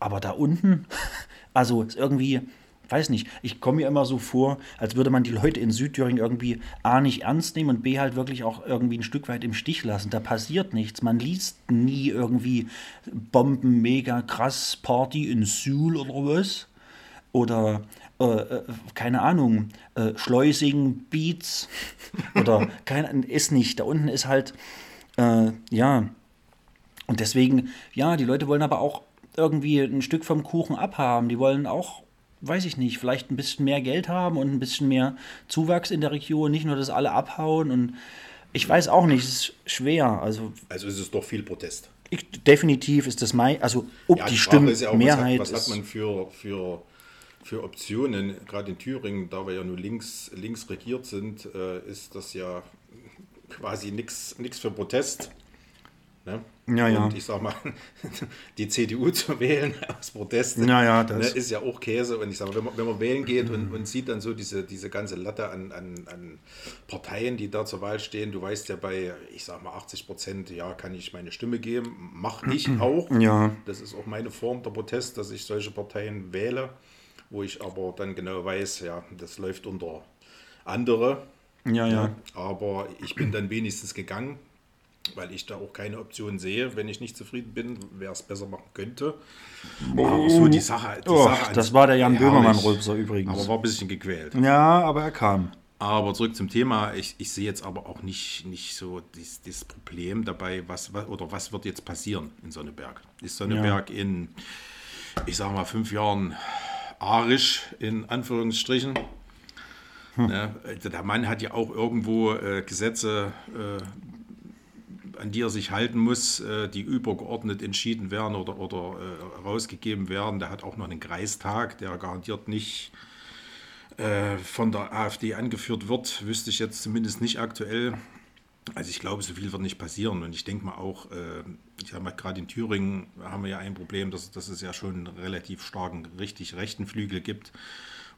aber da unten, [LAUGHS] also irgendwie, weiß nicht, ich komme mir immer so vor, als würde man die Leute in Südthüringen irgendwie A nicht ernst nehmen und B halt wirklich auch irgendwie ein Stück weit im Stich lassen. Da passiert nichts. Man liest nie irgendwie Bomben, mega krass, Party in Suhl oder was. Oder äh, äh, keine Ahnung, äh, Schleusing, Beats [LAUGHS] oder kein, ist nicht. Da unten ist halt, äh, ja. Und deswegen, ja, die Leute wollen aber auch irgendwie ein Stück vom Kuchen abhaben. Die wollen auch, weiß ich nicht, vielleicht ein bisschen mehr Geld haben und ein bisschen mehr Zuwachs in der Region, nicht nur, dass alle abhauen und ich weiß auch nicht, es ist schwer. Also Also ist es doch viel Protest. ich, definitiv ist das mein, also ob Ja, die Frage ist ja auch, Stimmenmehrheit was hat, was hat man für, für, für Optionen? Gerade in Thüringen, da wir ja nur links, links regiert sind, äh, ist das ja quasi nichts für Protest. Ne? Ja, ja. Und ich sag mal, [LAUGHS] die CDU zu wählen [LAUGHS] aus Protest Ja, ja, das- ne, ist ja auch Käse. Und ich sage, wenn man, wenn man wählen geht und, und sieht dann so diese, diese ganze Latte an, an, an Parteien, die da zur Wahl stehen, du weißt ja bei, ich sag mal, 80 Prozent, ja, kann ich meine Stimme geben, mache ich auch. Ja. Das ist auch meine Form der Protest, dass ich solche Parteien wähle, wo ich aber dann genau weiß, ja, das läuft unter andere. Ja, ja. Aber ich bin dann wenigstens gegangen, weil ich da auch keine Option sehe, wenn ich nicht zufrieden bin, wer es besser machen könnte. Aber so die Sache. Die Oh, Sache das war der Jan. Böhmermann-Rülpser übrigens. Aber war ein bisschen gequält. Ja, aber er kam. Aber zurück zum Thema. Ich, ich sehe jetzt aber auch nicht, nicht so das, Problem dabei, was, was oder was wird jetzt passieren in Sonneberg. Ist Sonneberg in, ich sage mal, fünf Jahren arisch, in Anführungsstrichen? Ne, der Mann hat ja auch irgendwo äh, Gesetze, äh, an die er sich halten muss, äh, die übergeordnet entschieden werden oder, oder äh, rausgegeben werden. Der hat auch noch einen Kreistag, der garantiert nicht äh, von der AfD angeführt wird, wüsste ich jetzt zumindest nicht aktuell. Also ich glaube, so viel wird nicht passieren. Und ich denke mal auch, äh, ich sage mal, gerade in Thüringen haben wir ja ein Problem, dass, dass es ja schon einen relativ starken, richtig rechten Flügel gibt.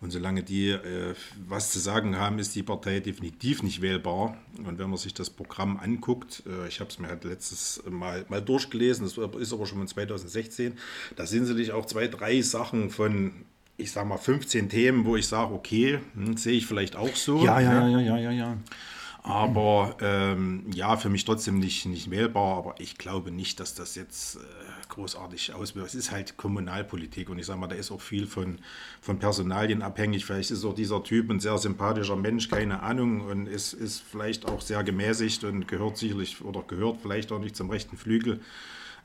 Und solange die äh, was zu sagen haben, ist die Partei definitiv nicht wählbar. Und wenn man sich das Programm anguckt, äh, ich habe es mir halt letztes Mal, mal durchgelesen, das ist aber schon von 2016, da sind sicherlich auch zwei, drei Sachen von, ich sage mal, 15 Themen, wo ich sage, okay, hm, sehe ich vielleicht auch so. Ja, ja, ne? ja, ja, ja, ja. Aber ähm, ja, für mich trotzdem nicht, nicht wählbar, aber ich glaube nicht, dass das jetzt äh, großartig auswirkt. Es ist halt Kommunalpolitik und ich sage mal, da ist auch viel von, von Personalien abhängig. Vielleicht ist auch dieser Typ ein sehr sympathischer Mensch, keine Ahnung, und ist, ist vielleicht auch sehr gemäßigt und gehört sicherlich oder gehört vielleicht auch nicht zum rechten Flügel.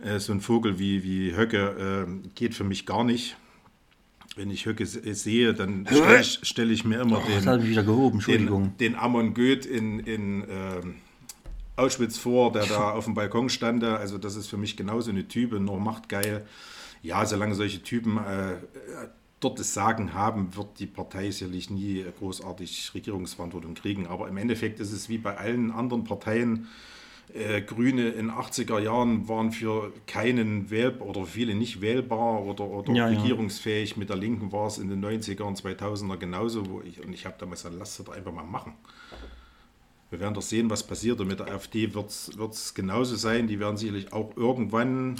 Äh, so ein Vogel wie, wie Höcke äh, geht für mich gar nicht. Wenn ich Höcke se- sehe, dann stelle ich, stell ich mir immer Das den, wieder gehoben, Entschuldigung. den, den Amon Goeth in, in ähm, Auschwitz vor, der da [LAUGHS] auf dem Balkon stand. Also das ist für mich genauso eine Type, nur macht geil. Ja, solange solche Typen äh, dort das Sagen haben, wird die Partei sicherlich nie großartig Regierungsverantwortung kriegen. Aber im Endeffekt ist es wie bei allen anderen Parteien. Äh, Grüne in 80er Jahren waren für keinen wählbar oder viele nicht wählbar oder, oder Ja, ja. regierungsfähig. Mit der Linken war es in den 90er und 2000er genauso. Wo ich, und ich habe damals gesagt, lasst das doch einfach mal machen. Wir werden doch sehen, was passiert. Und mit der AfD wird es genauso sein. Die werden sicherlich auch irgendwann,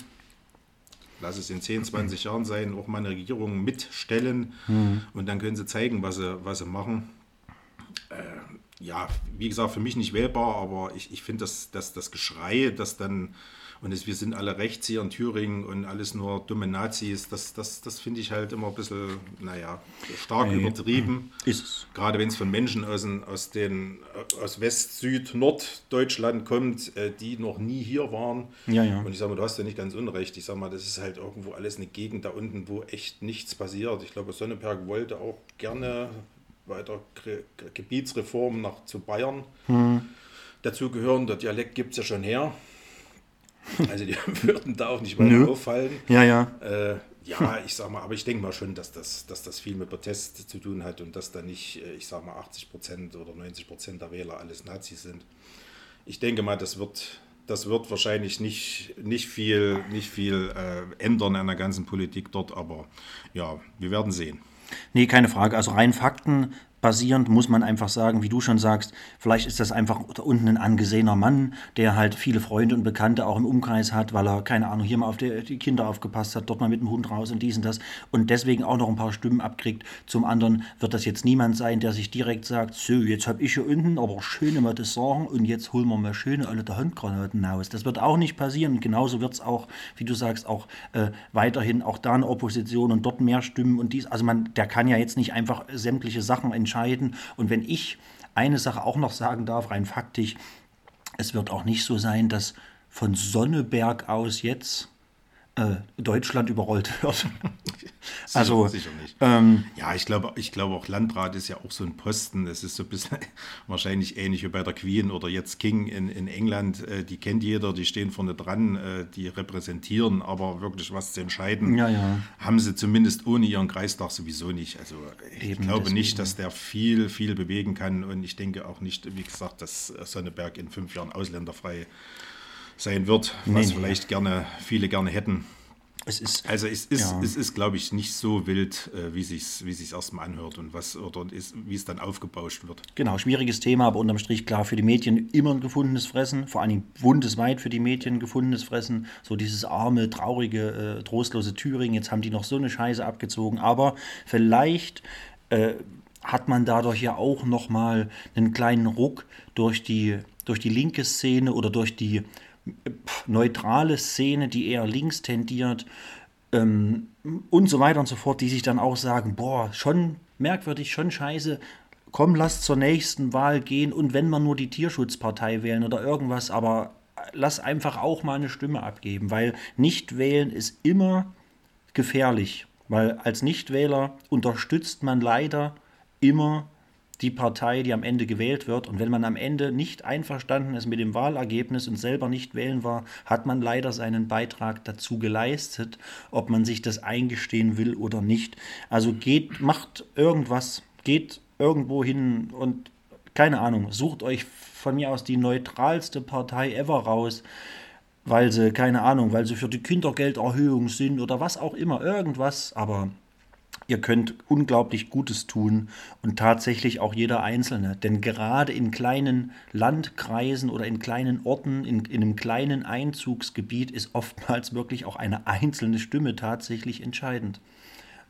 lass es in 10, 20 Jahren sein, auch mal eine Regierung mitstellen. Und dann können sie zeigen, was sie, was sie machen. Äh, ja, wie gesagt, für mich nicht wählbar, aber ich, ich finde, dass, dass das Geschrei, das dann und es, wir sind alle rechts hier in Thüringen und alles nur dumme Nazis, das, das, das finde ich halt immer ein bisschen, naja, stark übertrieben. Ist es. Gerade wenn es von Menschen aus, aus, den, aus West-, Süd-, Norddeutschland kommt, äh, die noch nie hier waren. Ja, ja. Und ich sage mal, du hast ja nicht ganz unrecht. Ich sage mal, das ist halt irgendwo alles eine Gegend da unten, wo echt nichts passiert. Ich glaube, Sonneberg wollte auch gerne weiter Ge- Ge- Gebietsreform nach zu Bayern Hm. dazu gehören. Der Dialekt gibt es ja schon her. Also die [LAUGHS] würden da auch nicht weiter Nö. auffallen. Ja, ja. Äh, ja, ich sag mal, aber ich denke mal schon, dass das, dass das viel mit Protest zu tun hat und dass da nicht, äh, ich sag mal, 80 Prozent oder 90 Prozent der Wähler alles Nazis sind. Ich denke mal, das wird, das wird wahrscheinlich nicht, nicht viel, nicht viel äh, ändern an der ganzen Politik dort, aber ja, wir werden sehen. Nee, keine Frage. Also rein faktenbasierend muss man einfach sagen, wie du schon sagst, vielleicht ist das einfach da unten ein angesehener Mann, der halt viele Freunde und Bekannte auch im Umkreis hat, weil er, keine Ahnung, hier mal auf die, die Kinder aufgepasst hat, dort mal mit dem Hund raus und dies und das und deswegen auch noch ein paar Stimmen abkriegt. Zum anderen wird das jetzt niemand sein, der sich direkt sagt, so, jetzt habe ich hier unten aber schöne mal das sagen und jetzt holen wir mal schöne alle der Handgranaten aus. Das wird auch nicht passieren und genauso wird es auch, wie du sagst, auch äh, weiterhin auch da eine Opposition und dort mehr Stimmen und dies. Also man, der kann ja jetzt nicht einfach sämtliche Sachen entscheiden. Und wenn ich eine Sache auch noch sagen darf, rein faktisch, es wird auch nicht so sein, dass von Sonneberg aus jetzt äh, Deutschland überrollt wird. also, sicher nicht. ähm, Ja, ich glaube, ich glaube auch Landrat ist ja auch so ein Posten. Es ist so ein bisschen [LAUGHS] wahrscheinlich ähnlich wie bei der Queen oder jetzt King in, in England. Äh, Die kennt jeder, die stehen vorne dran, äh, die repräsentieren, aber wirklich was zu entscheiden, Ja, ja. haben sie zumindest ohne ihren Kreistag sowieso nicht. Also ich Eben, glaube deswegen. nicht, dass der viel, viel bewegen kann und ich denke auch nicht, wie gesagt, dass Sonneberg in fünf Jahren ausländerfrei sein wird, was nee. vielleicht gerne viele gerne hätten. es ist, Also es ist, Ja. es ist glaube ich, nicht so wild, äh, wie sich wie sich's erstmal anhört und was oder ist, wie es dann aufgebauscht wird. Genau, schwieriges Thema, aber unterm Strich klar für die Medien immer ein gefundenes Fressen, vor allem bundesweit für die Medien gefundenes Fressen. So dieses arme, traurige, äh, trostlose Thüringen, jetzt haben die noch so eine Scheiße abgezogen, aber vielleicht äh, hat man dadurch ja auch nochmal einen kleinen Ruck durch die, durch die linke Szene oder durch die neutrale Szene, die eher links tendiert, ähm, und so weiter und so fort, die sich dann auch sagen, boah, schon merkwürdig, schon scheiße, komm, lass zur nächsten Wahl gehen und wenn wir nur die Tierschutzpartei wählen oder irgendwas, aber lass einfach auch mal eine Stimme abgeben, weil nicht wählen ist immer gefährlich, weil als Nichtwähler unterstützt man leider immer die Partei, die am Ende gewählt wird. Und wenn man am Ende nicht einverstanden ist mit dem Wahlergebnis und selber nicht wählen war, hat man leider seinen Beitrag dazu geleistet, ob man sich das eingestehen will oder nicht. Also geht, macht irgendwas, geht irgendwo hin und keine Ahnung, sucht euch von mir aus die neutralste Partei ever raus, weil sie, keine Ahnung, weil sie für die Kindergelderhöhung sind oder was auch immer, irgendwas, aber ihr könnt unglaublich Gutes tun und tatsächlich auch jeder Einzelne. Denn gerade in kleinen Landkreisen oder in kleinen Orten, in, in einem kleinen Einzugsgebiet ist oftmals [LAUGHS] wirklich auch eine einzelne Stimme tatsächlich entscheidend.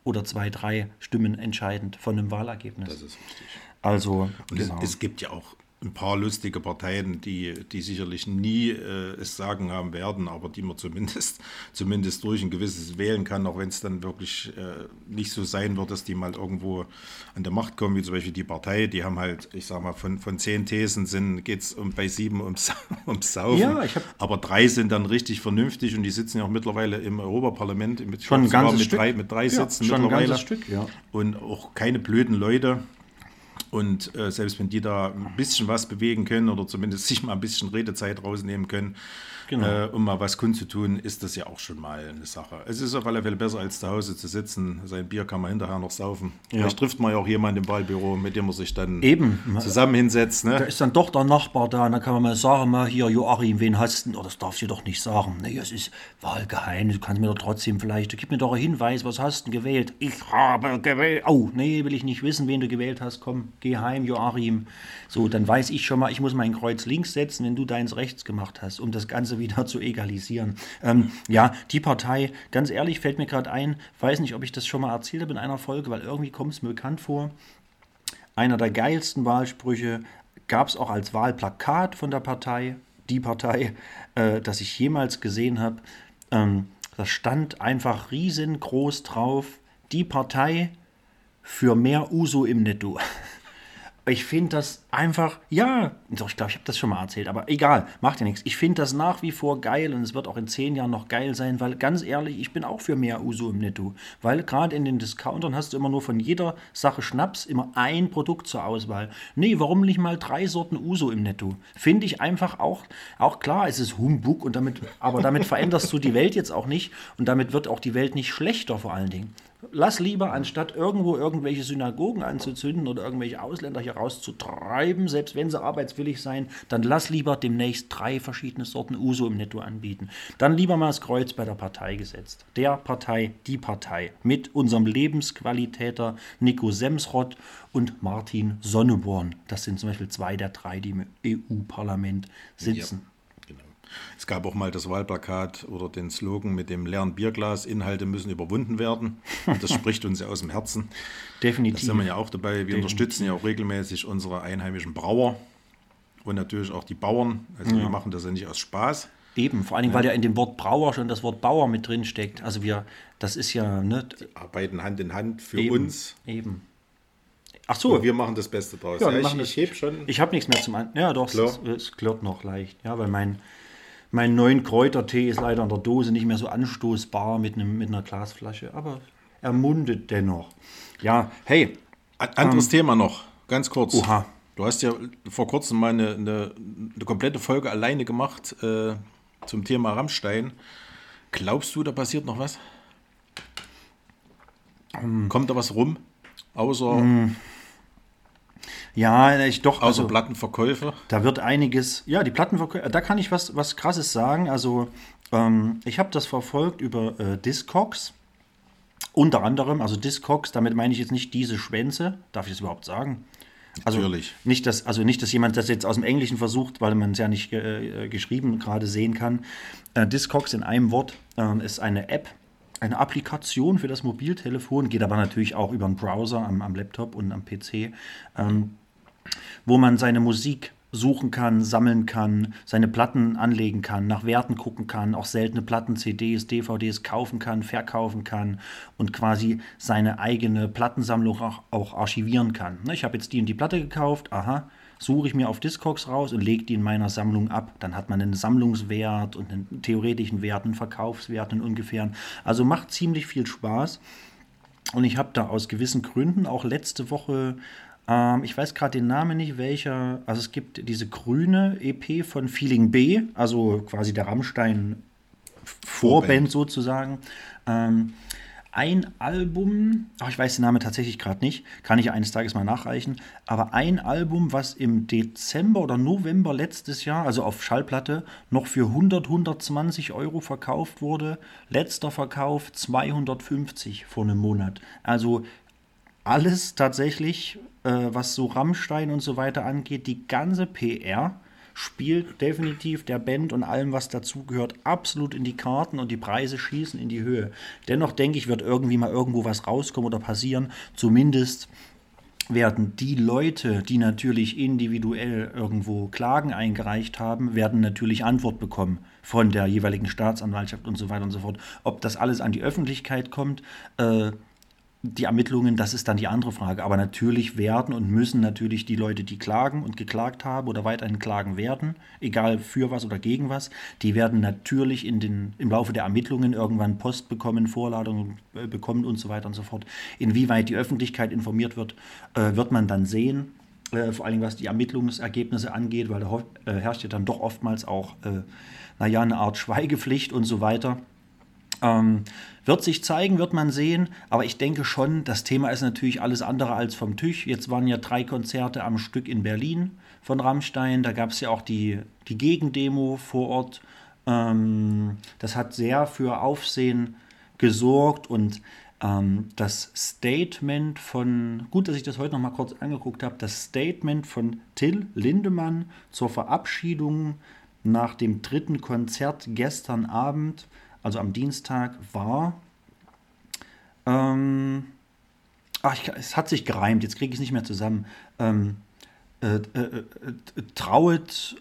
Oder zwei, drei Stimmen entscheidend von einem Wahlergebnis. Das ist richtig. also, Und genau. es, es gibt ja auch ein paar lustige Parteien, die, die sicherlich nie äh, es sagen haben werden, aber die man zumindest, [LAUGHS] zumindest durch ein gewisses wählen kann, auch wenn es dann wirklich äh, nicht so sein wird, dass die mal irgendwo an der Macht kommen, wie zum Beispiel die Partei. Die haben halt, ich sag mal, von, von zehn Thesen geht es um, bei sieben ums, [LAUGHS] ums Saufen. Ja, ich hab- aber drei sind dann richtig vernünftig und die sitzen ja auch mittlerweile im Europaparlament mit, Schon ein ganzes mit Stück. drei, mit drei Ja, Sitzen mittlerweile. ganzes Stück, ja. Und auch keine blöden Leute. Und äh, selbst wenn die da ein bisschen was bewegen können oder zumindest sich mal ein bisschen Redezeit rausnehmen können, Genau. äh, um mal was kundzutun, ist das ja auch schon mal eine Sache. Es ist auf alle Fälle besser, als zu Hause zu sitzen. Sein Bier kann man hinterher noch saufen. Vielleicht trifft man ja auch jemanden im Wahlbüro, mit dem man sich dann Eben. zusammen hinsetzt. Da Ne? ist dann doch der Nachbar da, und dann kann man mal sagen, mal hier, Joachim, wen hast du? Oh, das darfst du doch nicht sagen. Nee, es ist Wahlgeheim, du kannst mir doch trotzdem vielleicht, gib mir doch einen Hinweis, was hast du gewählt? Ich habe gewählt. Oh, nee, will ich nicht wissen, wen du gewählt hast. Komm, geh heim, Joachim. So, dann weiß ich schon mal, ich muss mein Kreuz links setzen, wenn du deins rechts gemacht hast, um das Ganze wieder zu egalisieren. Ähm, ja, die Partei, ganz ehrlich, fällt mir gerade ein, weiß nicht, ob ich das schon mal erzählt habe in einer Folge, weil irgendwie kommt es mir bekannt vor einer der geilsten Wahlsprüche gab es auch als Wahlplakat von der Partei. die Partei, äh, das ich jemals gesehen habe. Ähm, da stand einfach riesengroß drauf, die Partei für mehr Uso im Netto. [LAUGHS] Ich finde das einfach, ja, doch, ich glaube, ich habe das schon mal erzählt, aber egal, macht ja nichts. Ich finde das nach wie vor geil und es wird auch in zehn Jahren noch geil sein, weil ganz ehrlich, ich bin auch für mehr Uso im Netto. Weil gerade in den Discountern hast du immer nur von jeder Sache Schnaps immer ein Produkt zur Auswahl. Nee, warum nicht mal drei Sorten Uso im Netto? Finde ich einfach auch, auch klar, es ist Humbug und damit, aber damit veränderst du die Welt jetzt auch nicht und damit wird auch die Welt nicht schlechter vor allen Dingen. Lass lieber, anstatt irgendwo irgendwelche Synagogen anzuzünden oder irgendwelche Ausländer hier rauszutreiben, selbst wenn sie arbeitswillig sein, dann lass lieber demnächst drei verschiedene Sorten Uso im Netto anbieten. Dann lieber mal das Kreuz bei der Partei gesetzt. Der Partei, die Partei. Mit unserem Lebensqualitäter Nico Semsrott und Martin Sonneborn. Das sind zum Beispiel zwei der drei, die im EU-Parlament sitzen. Genau. Es gab auch mal das Wahlplakat oder den Slogan mit dem leeren Bierglas, Inhalte müssen überwunden werden. Das spricht uns ja aus dem Herzen. [LAUGHS] Da Definitiv. sind wir ja auch dabei. Wir Definitiv. unterstützen ja auch regelmäßig unsere einheimischen Brauer und natürlich auch die Bauern. Also wir machen das ja nicht aus Spaß. Eben, vor allen Dingen, weil ja in dem Wort Brauer schon das Wort Bauer mit drin steckt. Also wir, das ist ja, ne, Arbeiten Hand in Hand für eben, uns. Eben. Ach so, Und wir machen das Beste draus. Ja, Ja, ich, ich. Ich habe nichts mehr zum An. Ja, doch, es, es klirrt noch leicht. Ja, weil mein, mein neuen Kräutertee ist leider in der Dose nicht mehr so anstoßbar mit, einem, mit einer Glasflasche, aber er mundet dennoch. Ja, hey, Ein anderes Thema noch, ganz kurz. Ähm. Oha. Du hast ja vor kurzem mal eine, eine, eine komplette Folge alleine gemacht äh, zum Thema Rammstein. Glaubst du, da passiert noch was? Ähm. Kommt da was rum? Außer, ja, ich doch, außer also Plattenverkäufe? da wird einiges, ja, die Plattenverkäufe, da kann ich was, was Krasses sagen. Also, ähm, ich habe das verfolgt über äh, Discogs. Unter anderem, also Discogs, damit meine ich jetzt nicht diese Schwänze, darf ich das überhaupt sagen? Also Natürlich. Nicht, dass, also nicht, dass jemand das jetzt aus dem Englischen versucht, weil man es ja nicht äh, geschrieben gerade sehen kann. Äh, Discogs in einem Wort äh, ist eine App, eine Applikation für das Mobiltelefon, geht aber natürlich auch über einen Browser am, am Laptop und am PC, ähm, wo man seine Musik suchen kann, sammeln kann, seine Platten anlegen kann, nach Werten gucken kann, auch seltene Platten, CDs, DVDs kaufen kann, verkaufen kann und quasi seine eigene Plattensammlung auch, auch archivieren kann. Ne, Ich habe jetzt die und die Platte gekauft, aha, suche ich mir auf Discogs raus und lege die in meiner Sammlung ab. Dann hat man einen Sammlungswert und einen theoretischen Wert, einen Verkaufswert, einen ungefähren. Also macht ziemlich viel Spaß. Und ich habe da aus gewissen Gründen auch letzte Woche, ähm, ich weiß gerade den Namen nicht, welcher, also es gibt diese grüne EP von Feeling B, also quasi der Rammstein Vorband sozusagen. Ähm, ein Album, ach, ich weiß den Namen tatsächlich gerade nicht, kann ich eines Tages mal nachreichen, aber ein Album, was im Dezember oder November letztes Jahr, also auf Schallplatte, noch für 100, 120 Euro verkauft wurde. Letzter Verkauf 250 vor einem Monat. Also alles tatsächlich, äh, was so Rammstein und so weiter angeht, die ganze PR spielt definitiv der Band und allem, was dazugehört, absolut in die Karten und die Preise schießen in die Höhe. Dennoch denke ich, wird irgendwie mal irgendwo was rauskommen oder passieren. Zumindest werden die Leute, die natürlich individuell irgendwo Klagen eingereicht haben, werden natürlich Antwort bekommen von der jeweiligen Staatsanwaltschaft und so weiter und so fort. Ob das alles an die Öffentlichkeit kommt, äh, die Ermittlungen, das ist dann die andere Frage. Aber natürlich werden und müssen natürlich die Leute, die klagen und geklagt haben oder weiterhin klagen werden, egal für was oder gegen was, die werden natürlich in den, im Laufe der Ermittlungen irgendwann Post bekommen, Vorladungen äh, bekommen und so weiter und so fort. Inwieweit die Öffentlichkeit informiert wird, äh, wird man dann sehen. Äh, vor allem was die Ermittlungsergebnisse angeht, weil da äh, herrscht ja dann doch oftmals auch, äh, naja, eine Art Schweigepflicht und so weiter. Ähm, wird sich zeigen, wird man sehen, aber ich denke schon, das Thema ist natürlich alles andere als vom Tisch. Jetzt waren ja drei Konzerte am Stück in Berlin von Rammstein, da gab es ja auch die, die Gegendemo vor Ort. Ähm, das hat sehr für Aufsehen gesorgt und ähm, das Statement von, gut, dass ich das heute noch mal kurz angeguckt habe, das Statement von Till Lindemann zur Verabschiedung nach dem dritten Konzert gestern Abend, also am Dienstag, war. Ähm, ach, ich, es hat sich gereimt, jetzt kriege ich es nicht mehr zusammen. Ähm, äh, äh, äh, trauet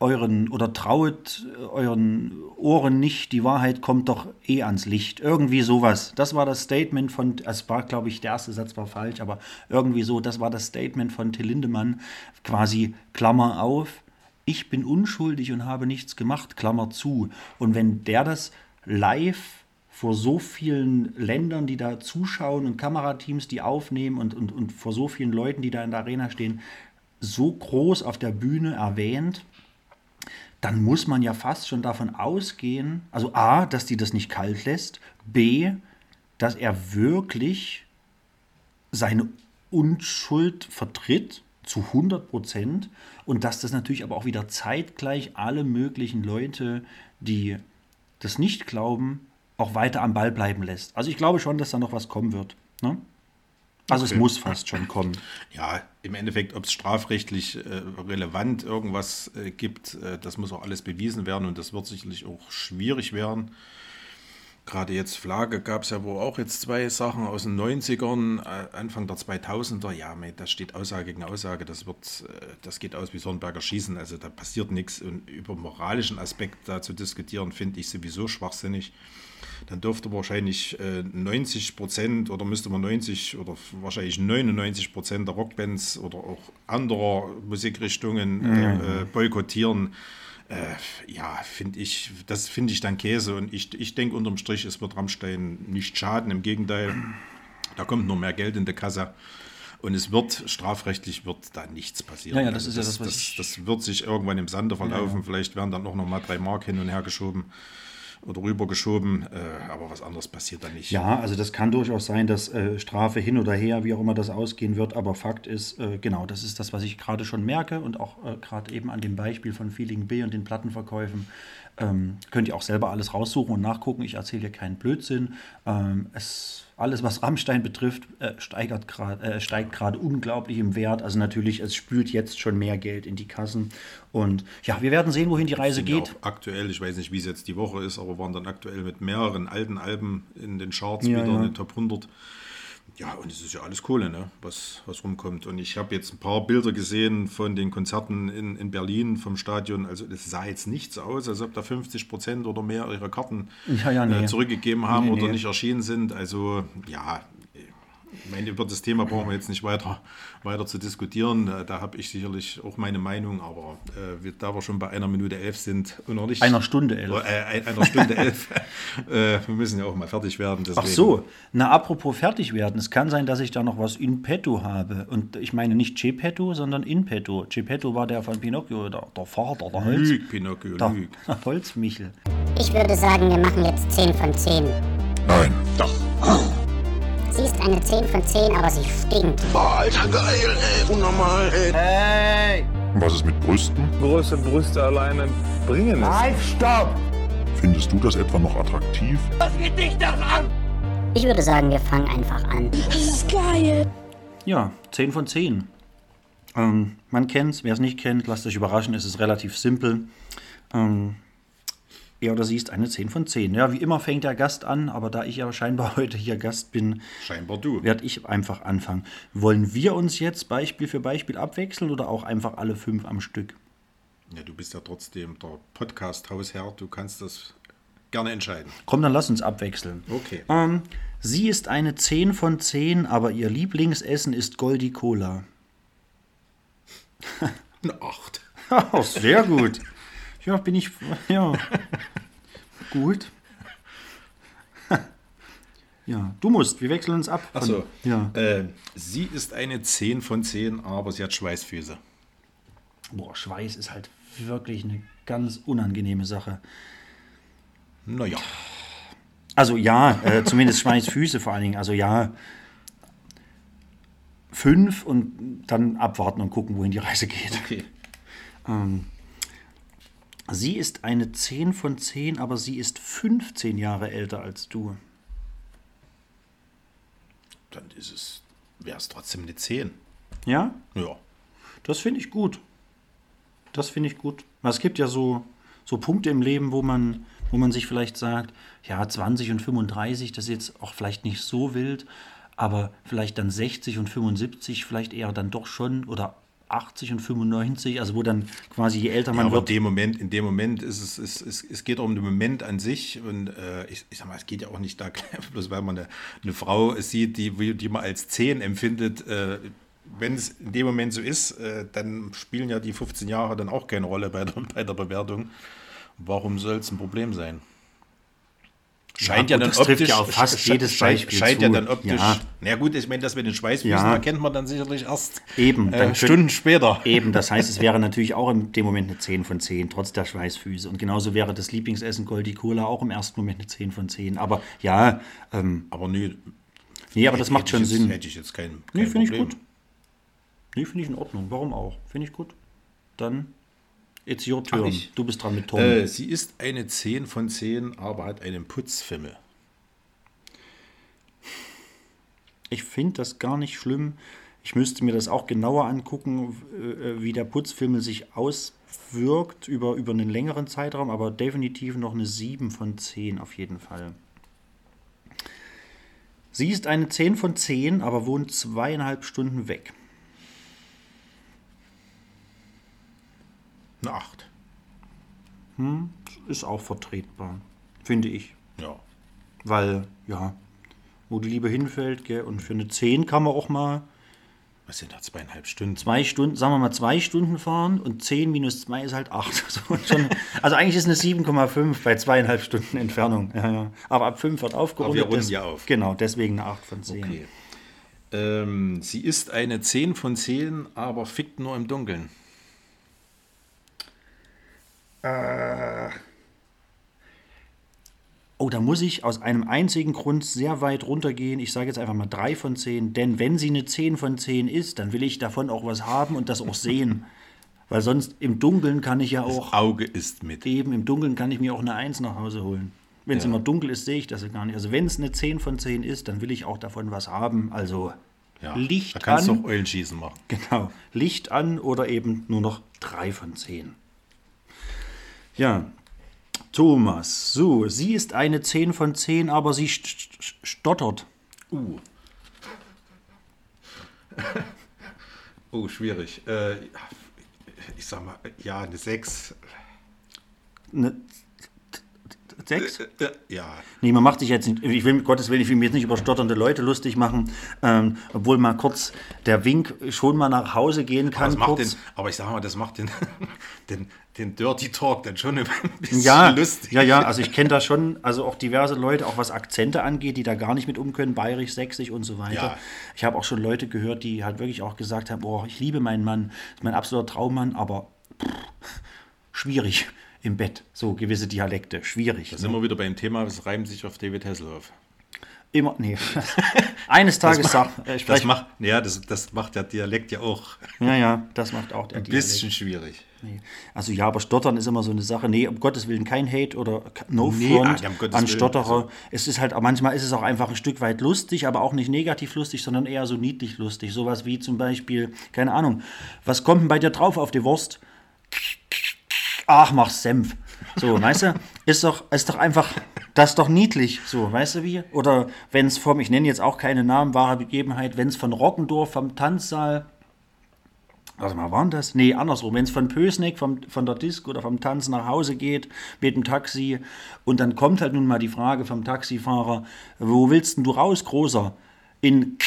euren oder trauet äh, euren Ohren nicht, die Wahrheit kommt doch eh ans Licht. Irgendwie sowas. Das war das Statement von, es war, glaube ich, der erste Satz war falsch, aber irgendwie so, das war das Statement von Till Lindemann, quasi Klammer auf, ich bin unschuldig und habe nichts gemacht, Klammer zu. Und wenn der das live vor so vielen Ländern, die da zuschauen und Kamerateams, die aufnehmen und, und, und vor so vielen Leuten, die da in der Arena stehen, so groß auf der Bühne erwähnt, dann muss man ja fast schon davon ausgehen, also a, dass die das nicht kalt lässt, b, dass er wirklich seine Unschuld vertritt zu 100 Prozent und dass das natürlich aber auch wieder zeitgleich alle möglichen Leute, die das nicht glauben, auch weiter am Ball bleiben lässt. Also ich glaube schon, dass da noch was kommen wird. Ne? Also es Okay. muss fast schon kommen. Ja, im Endeffekt, ob es strafrechtlich äh, relevant irgendwas äh, gibt, äh, das muss auch alles bewiesen werden und das wird sicherlich auch schwierig werden. Gerade jetzt Flagge gab es ja wohl auch jetzt zwei Sachen aus den 90ern, äh, Anfang der 2000er. Ja, mei, da steht Aussage gegen Aussage. Das, wird, äh, das geht aus wie Sonnenberger Schießen. Also da passiert nichts. Und über moralischen Aspekt da zu diskutieren, finde ich sowieso schwachsinnig. Dann dürfte wahrscheinlich äh, 90 Prozent oder müsste man 90 oder wahrscheinlich 99 Prozent der Rockbands oder auch anderer Musikrichtungen äh, äh, boykottieren. Äh, ja, finde ich, das finde ich dann Käse und ich, ich denke unterm Strich, es wird Rammstein nicht schaden, im Gegenteil, da kommt nur mehr Geld in die Kasse und es wird, strafrechtlich wird da nichts passieren. Ja, ja, das Also ist ja das, was das, das wird sich irgendwann im Sande verlaufen, vielleicht werden dann auch noch mal drei Mark hin und her geschoben oder rübergeschoben, äh, aber was anderes passiert da nicht. Ja, also das kann durchaus sein, dass äh, Strafe hin oder her, wie auch immer das ausgehen wird, aber Fakt ist, äh, genau, das ist das, was ich gerade schon merke und auch äh, gerade eben an dem Beispiel von Feeling B und den Plattenverkäufen ähm, könnt ihr auch selber alles raussuchen und nachgucken. Ich erzähle hier keinen Blödsinn. Ähm, es, alles, was Rammstein betrifft, äh, steigert grad, äh, steigt gerade unglaublich im Wert. Also natürlich, es spült jetzt schon mehr Geld in die Kassen. Und ja, wir werden sehen, wohin die Reise ja geht. Auch aktuell, ich weiß nicht, wie es jetzt die Woche ist, aber waren dann aktuell mit mehreren alten Alben in den Charts Ja, wieder ja. in den Top 100. Ja, und es ist ja alles Kohle, ne? was, was rumkommt. Und ich habe jetzt ein paar Bilder gesehen von den Konzerten in, in Berlin vom Stadion. Also es sah jetzt nicht so aus, als ob da 50 Prozent oder mehr ihre Karten Ja, ja, nee. äh, zurückgegeben haben Nee, oder nee. nicht erschienen sind. Also ja, ich meine, über das Thema brauchen wir jetzt nicht weiter, weiter zu diskutieren. Äh, Da habe ich sicherlich auch meine Meinung, aber äh, wir, da wir schon bei einer Minute elf sind und noch nicht. Einer Stunde elf. Äh, ein- einer Stunde elf. [LAUGHS] äh, wir müssen ja auch mal fertig werden. Ach deswegen- so, na apropos fertig werden. Es kann sein, dass ich da noch was in petto habe. Und ich meine nicht Geppetto, sondern in petto. Geppetto war der von Pinocchio, der, der Vater, der Holz. Lüg, Pinocchio, Der, lüg. der Holzmichel. Ich würde sagen, wir machen jetzt 10 von 10. Nein. Doch. Sie ist eine 10 von 10, aber sie stinkt. Alter, geil, ey. Unnormal, ey. Was ist mit Brüsten? Große Brüste alleine bringen es. Halt, stopp! Findest du das etwa noch attraktiv? Ich würde sagen, wir fangen einfach an. Ja, 10 von 10. Ähm, man kennt's, wer es nicht kennt, lasst euch überraschen, es ist relativ simpel. Ähm, er oder sie ist eine 10 von 10. Ja, wie immer fängt der Gast an, aber da ich ja scheinbar [LAUGHS] heute hier Gast bin, Scheinbar du. werde ich einfach anfangen. Wollen wir uns jetzt Beispiel für Beispiel abwechseln oder auch einfach alle fünf am Stück? Ja, du bist ja trotzdem der Podcast-Hausherr. Du kannst das gerne entscheiden. Komm, dann lass uns abwechseln. Okay. Ähm, sie ist eine 10 von 10, aber ihr Lieblingsessen ist Goldi Cola. [LAUGHS] Eine Acht. [LAUGHS] Oh, sehr gut. Ja, bin ich. Ja. gut. Ja, du musst. Wir wechseln uns ab. Achso. Ja. Äh, sie ist eine 10 von 10, aber sie hat Schweißfüße. Boah, Schweiß ist halt wirklich eine ganz unangenehme Sache. Naja. Also ja, äh, zumindest Schweißfüße vor allen Dingen. Also ja, fünf und dann abwarten und gucken, wohin die Reise geht. Okay. Sie ist eine 10 von 10, aber sie ist 15 Jahre älter als du. Dann ist es, wäre es trotzdem eine 10. Ja? Ja. Das finde ich gut. Das finde ich gut. Es gibt ja so, so Punkte im Leben, wo man, wo man sich vielleicht sagt, ja, 20 und 35, das ist jetzt auch vielleicht nicht so wild, aber vielleicht dann 60 und 75, vielleicht eher dann doch schon, oder 80 und 95, also wo dann quasi je älter Ja, man aber in wird. dem Moment, in dem Moment ist es, es, es, es geht um den Moment an sich und äh, ich, ich sag mal, es geht ja auch nicht da, [LAUGHS] bloß weil man eine, eine Frau sieht, die, die man als 10 empfindet, äh, wenn es in dem Moment so ist, äh, dann spielen ja die 15 Jahre dann auch keine Rolle bei der, [LAUGHS] bei der Bewertung. Warum soll es ein Problem sein? Scheint ja, gut, dann das trifft optisch, ja auf [LAUGHS] fast jedes Beispiel scheint zu. ja dann optisch. Ja. Na gut, ich meine, das mit den Schweißfüßen Ja. erkennt man dann sicherlich erst Eben, äh, Stunden später. Eben, das heißt, es wäre [LAUGHS] natürlich auch in dem Moment eine 10 von 10, trotz der Schweißfüße. Und genauso wäre das Lieblingsessen Goldi Cola auch im ersten Moment eine 10 von 10. Aber ja, ähm, Aber nö, nee, aber das macht schon jetzt, Sinn. Hätte ich jetzt kein, kein Nee, finde ich gut. Nee, finde ich in Ordnung. Warum auch? Finde ich gut. Dann, it's your turn. ich? Du bist dran mit Tom. Äh, sie ist eine 10 von 10, aber hat einen Putzfimmel. Ich finde das gar nicht schlimm. Ich müsste mir das auch genauer angucken, äh, wie der Putzfimmel sich auswirkt über, über einen längeren Zeitraum, aber definitiv noch eine 7 von 10 auf jeden Fall. Sie ist eine 10 von 10, aber wohnt zweieinhalb Stunden weg. Eine 8. Ist auch vertretbar, finde ich. Ja. Weil, ja, wo die Liebe hinfällt, gell, und für eine 10 kann man auch mal Was sind da zweieinhalb Stunden? zwei Stunden, sagen wir mal zwei Stunden fahren und 10 minus 2 ist halt 8. [LAUGHS] So, schon, also eigentlich ist eine 7,5 bei zweieinhalb Stunden Entfernung. Ja, ja. Aber ab 5 wird aufgerundet. Aber wir runden ja auf. Genau, deswegen eine 8 von 10. Okay. Ähm, sie ist eine 10 von 10, aber fickt nur im Dunkeln. Oh, da muss ich aus einem einzigen Grund sehr weit runtergehen. Ich sage jetzt einfach mal 3 von 10. Denn wenn sie eine 10 von 10 ist, dann will ich davon auch was haben und das auch sehen. [LAUGHS] Weil sonst im Dunkeln kann ich ja auch, Auge ist mit. eben im Dunkeln kann ich mir auch eine 1 nach Hause holen. Wenn es Ja. immer dunkel ist, sehe ich das ja gar nicht. Also wenn es eine 10 von 10 ist, dann will ich auch davon was haben. Also Ja. Licht da kannst an. du auch Eulenschießen machen. Genau. Licht an oder eben nur noch 3 von 10. Ja. Thomas. So, sie ist eine 10 von 10, aber sie st st stottert. Uh. [LAUGHS] oh, schwierig. Äh, ich sag mal, ja, eine 6. Eine 6? Äh, ja. Nee, man macht sich jetzt nicht, ich will, mit Gottes Willen, ich will mich jetzt nicht über stotternde Leute lustig machen, ähm, obwohl mal kurz der Wink schon mal nach Hause gehen Aber, kann. kurz. den, aber ich sag mal, das macht den, [LAUGHS] den, den Dirty Talk dann schon ein bisschen Ja, lustig. ja, ja, also ich kenne da schon, also auch diverse Leute, auch was Akzente angeht, die da gar nicht mit um können, bayerisch, sächsisch und so weiter. Ja. Ich habe auch schon Leute gehört, die halt wirklich auch gesagt haben, boah, ich liebe meinen Mann, ist mein absoluter Traummann, aber pff, schwierig im Bett, so gewisse Dialekte, schwierig. Da sind wir wieder beim Thema, es reimt sich auf David Hasselhoff. Immer, nee. [LAUGHS] Eines Tages sag, äh, Das sprechen- macht, ja, das, das macht der Dialekt ja auch ja, ja, das macht auch der ein Dialekt. bisschen schwierig. Nee. Also ja, aber Stottern ist immer so eine Sache. Nee, um Gottes Willen kein Hate oder no Nee, front ah, um an Stotterer. also- Es ist halt, manchmal ist es auch einfach ein Stück weit lustig, aber auch nicht negativ lustig, sondern eher so niedlich lustig. Sowas wie zum Beispiel, keine Ahnung, was kommt denn bei dir drauf auf die Wurst? Ach, mach Senf. So, [LAUGHS] weißt du, ist doch, ist doch einfach, das ist doch niedlich, so, weißt du wie? Oder wenn es vom, ich nenne jetzt auch keine Namen, wahre Begebenheit, wenn es von Rockendorf vom Tanzsaal Warte mal, waren das? Nee, andersrum. Wenn es von Pösneck, vom, von der Disco oder vom Tanz nach Hause geht mit dem Taxi und dann kommt halt nun mal die Frage vom Taxifahrer, wo willst denn du raus, Großer? In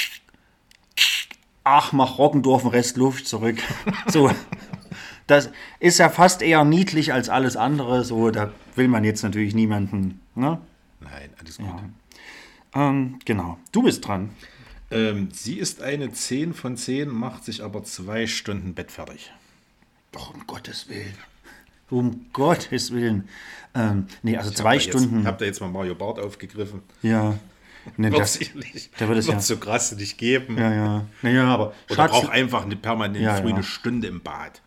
Ach, mach Rockendorf den Rest Luft zurück. [LAUGHS] So, das ist ja fast eher niedlich als alles andere. So, da will man jetzt natürlich niemanden, ne? Nein, alles gut. Ähm, genau. Du bist dran. Ähm, sie ist eine 10 von 10, macht sich aber zwei Stunden Bett fertig. Doch, um Gottes Willen. Um Gottes Willen. Ähm, nee, also zwei Hab da Stunden. Jetzt, habt ihr jetzt mal Mario Barth aufgegriffen? Ja. Nee, das, da wird es ja- so krass nicht geben. ja, ja. Naja, aber Oder braucht einfach eine permanent Ja, früh ja. eine Stunde im Bad.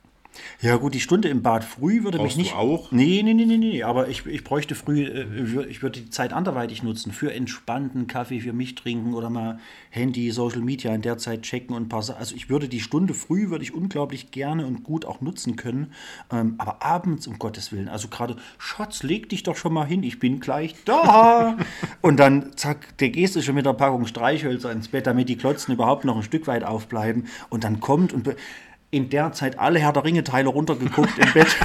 Ja gut, die Stunde im Bad früh würde Brauchst mich du nicht... auch? Nee, nee, nee, nee, nee, aber ich, ich bräuchte früh, äh, ich würde die Zeit anderweitig nutzen, für entspannten Kaffee für mich trinken oder mal Handy, Social Media in der Zeit checken und ein paar Sachen. Also ich würde die Stunde früh, würde ich unglaublich gerne und gut auch nutzen können, ähm, aber abends, um Gottes Willen, also gerade, Schatz, leg dich doch schon mal hin, ich bin gleich da. [LAUGHS] und dann, zack, der gehst du schon mit der Packung Streichhölzer ins Bett, damit die Klotzen überhaupt noch ein Stück weit aufbleiben und dann kommt und... in der Zeit alle Herr der Ringe-Teile runtergeguckt im Bett. [LAUGHS]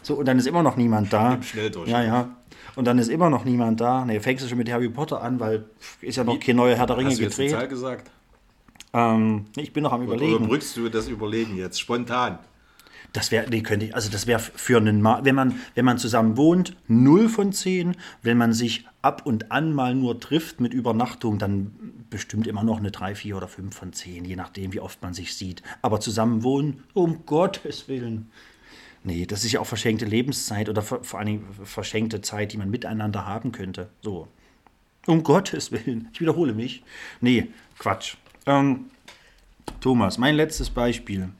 So, und dann ist immer noch niemand da. Im Schnelldurchlauf. Ja, ja. Und dann ist immer noch niemand da. Ne, fängst du schon mit Harry Potter an, weil ist ja noch kein neuer Herr der Ringe Hast du jetzt eine gedreht. Zahl gesagt? Ähm, ich bin noch am Oder überlegen. überbrückst du das Überlegen jetzt spontan? Das wäre, nee, könnte ich, also das wäre für einen, Ma wenn man, wenn man zusammen wohnt, 0 von 10. Wenn man sich ab und an mal nur trifft mit Übernachtung, dann bestimmt immer noch eine 3, 4 oder 5 von 10, je nachdem, wie oft man sich sieht. Aber zusammen wohnen, um Gottes Willen. Nee, das ist ja auch verschenkte Lebenszeit oder vor, vor allen Dingen verschenkte Zeit, die man miteinander haben könnte. So. Um Gottes Willen. Ich wiederhole mich. Nee, Quatsch. Ähm, Thomas, mein letztes Beispiel.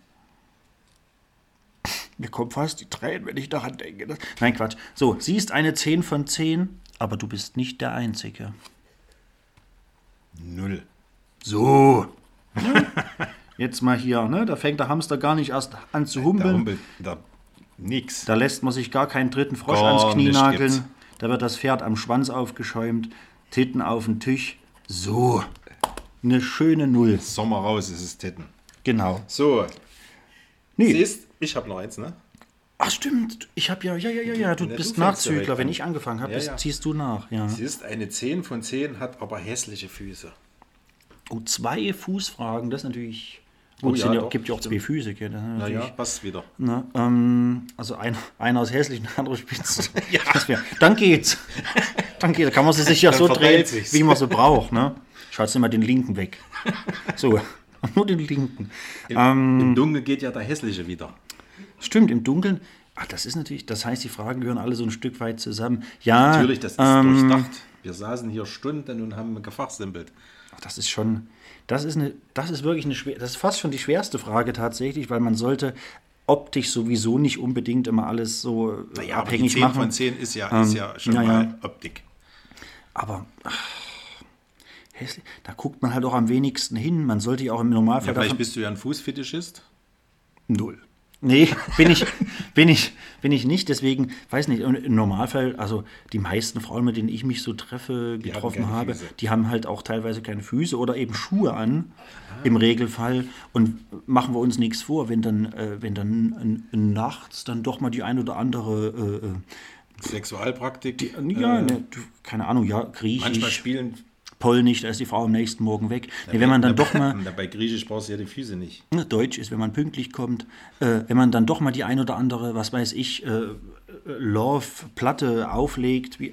Mir kommen fast die Tränen, wenn ich daran denke. Das- Nein, Quatsch. So, sie ist eine 10 von 10, aber du bist nicht der Einzige. Null. So. Jetzt mal hier, ne? Da fängt der Hamster gar nicht erst an zu Da humpeln. humpelt da nix. Da lässt man sich gar keinen dritten Frosch Gar ans Knie nageln. gibt's. Da wird das Pferd am Schwanz aufgeschäumt, Titten auf den Tisch. So. Eine schöne Null. Sommer raus ist es Titten. Genau. So, Nee. siehst, ich habe noch eins, ne? Ach stimmt, ich habe ja, ja, ja, ja, ja, du Ja, bist du ja Nachzügler. Wenn ich angefangen habe, Ja, ja. ziehst du nach. Ja. Sie ist eine 10 von 10, hat aber hässliche Füße. Oh, zwei Fußfragen, das ist natürlich. Oh Gut, es ja, ja, gibt ja auch zwei. Füße. Gell? Naja, passt wieder. Ne, ähm, also ein, einer ist hässlich, der andere spitz. [LAUGHS] Das wär, dann geht's. Dann geht, kann man sie sich ja Dann so drehen, sich's. wie man sie braucht. Ne? Schaut immer den linken weg. [LAUGHS] So, [LAUGHS] nur den linken. Im, Ähm. Im Dunkeln geht ja der hässliche wieder. Stimmt, im Dunkeln. Ach, das ist natürlich, das heißt, die Fragen gehören alle so ein Stück weit zusammen. Ja, Natürlich, das ist ähm, durchdacht. Wir saßen hier Stunden und haben gefachsimpelt. Das ist schon, das ist eine, das ist wirklich eine schwer, das ist fast schon die schwerste Frage tatsächlich, weil man sollte optisch sowieso nicht unbedingt immer alles so äh, Ja, aber die abhängig 10 machen. von 10 ist ja, ist Ähm, ja schon ja, ja. mal Optik. Aber ach, hässlich, da guckt man halt auch am wenigsten hin. Man sollte ja auch im Ja, Normalfall vielleicht davon, bist du ja ein Fußfetischist. null. Nee, bin ich, bin ich, bin ich nicht. Deswegen, weiß nicht, im Normalfall, also die meisten Frauen, mit denen ich mich so treffe, getroffen keine habe, Füße. die haben halt auch teilweise keine Füße oder eben Schuhe an, im Regelfall. Und machen wir uns nichts vor, wenn dann, äh, wenn dann äh, nachts dann doch mal die ein oder andere, äh, äh, Sexualpraktik. ja, ne, du, keine Ahnung, ja, Manchmal Griechisch, spielen. Polnisch, da ist die Frau am nächsten Morgen weg. Nee, wenn man dann doch mal [LAUGHS] Bei Griechisch brauchst du ja die Füße nicht. ne, Deutsch ist, wenn man pünktlich kommt, äh, wenn man dann doch mal die ein oder andere, was weiß ich, äh, Love-Platte auflegt, wie,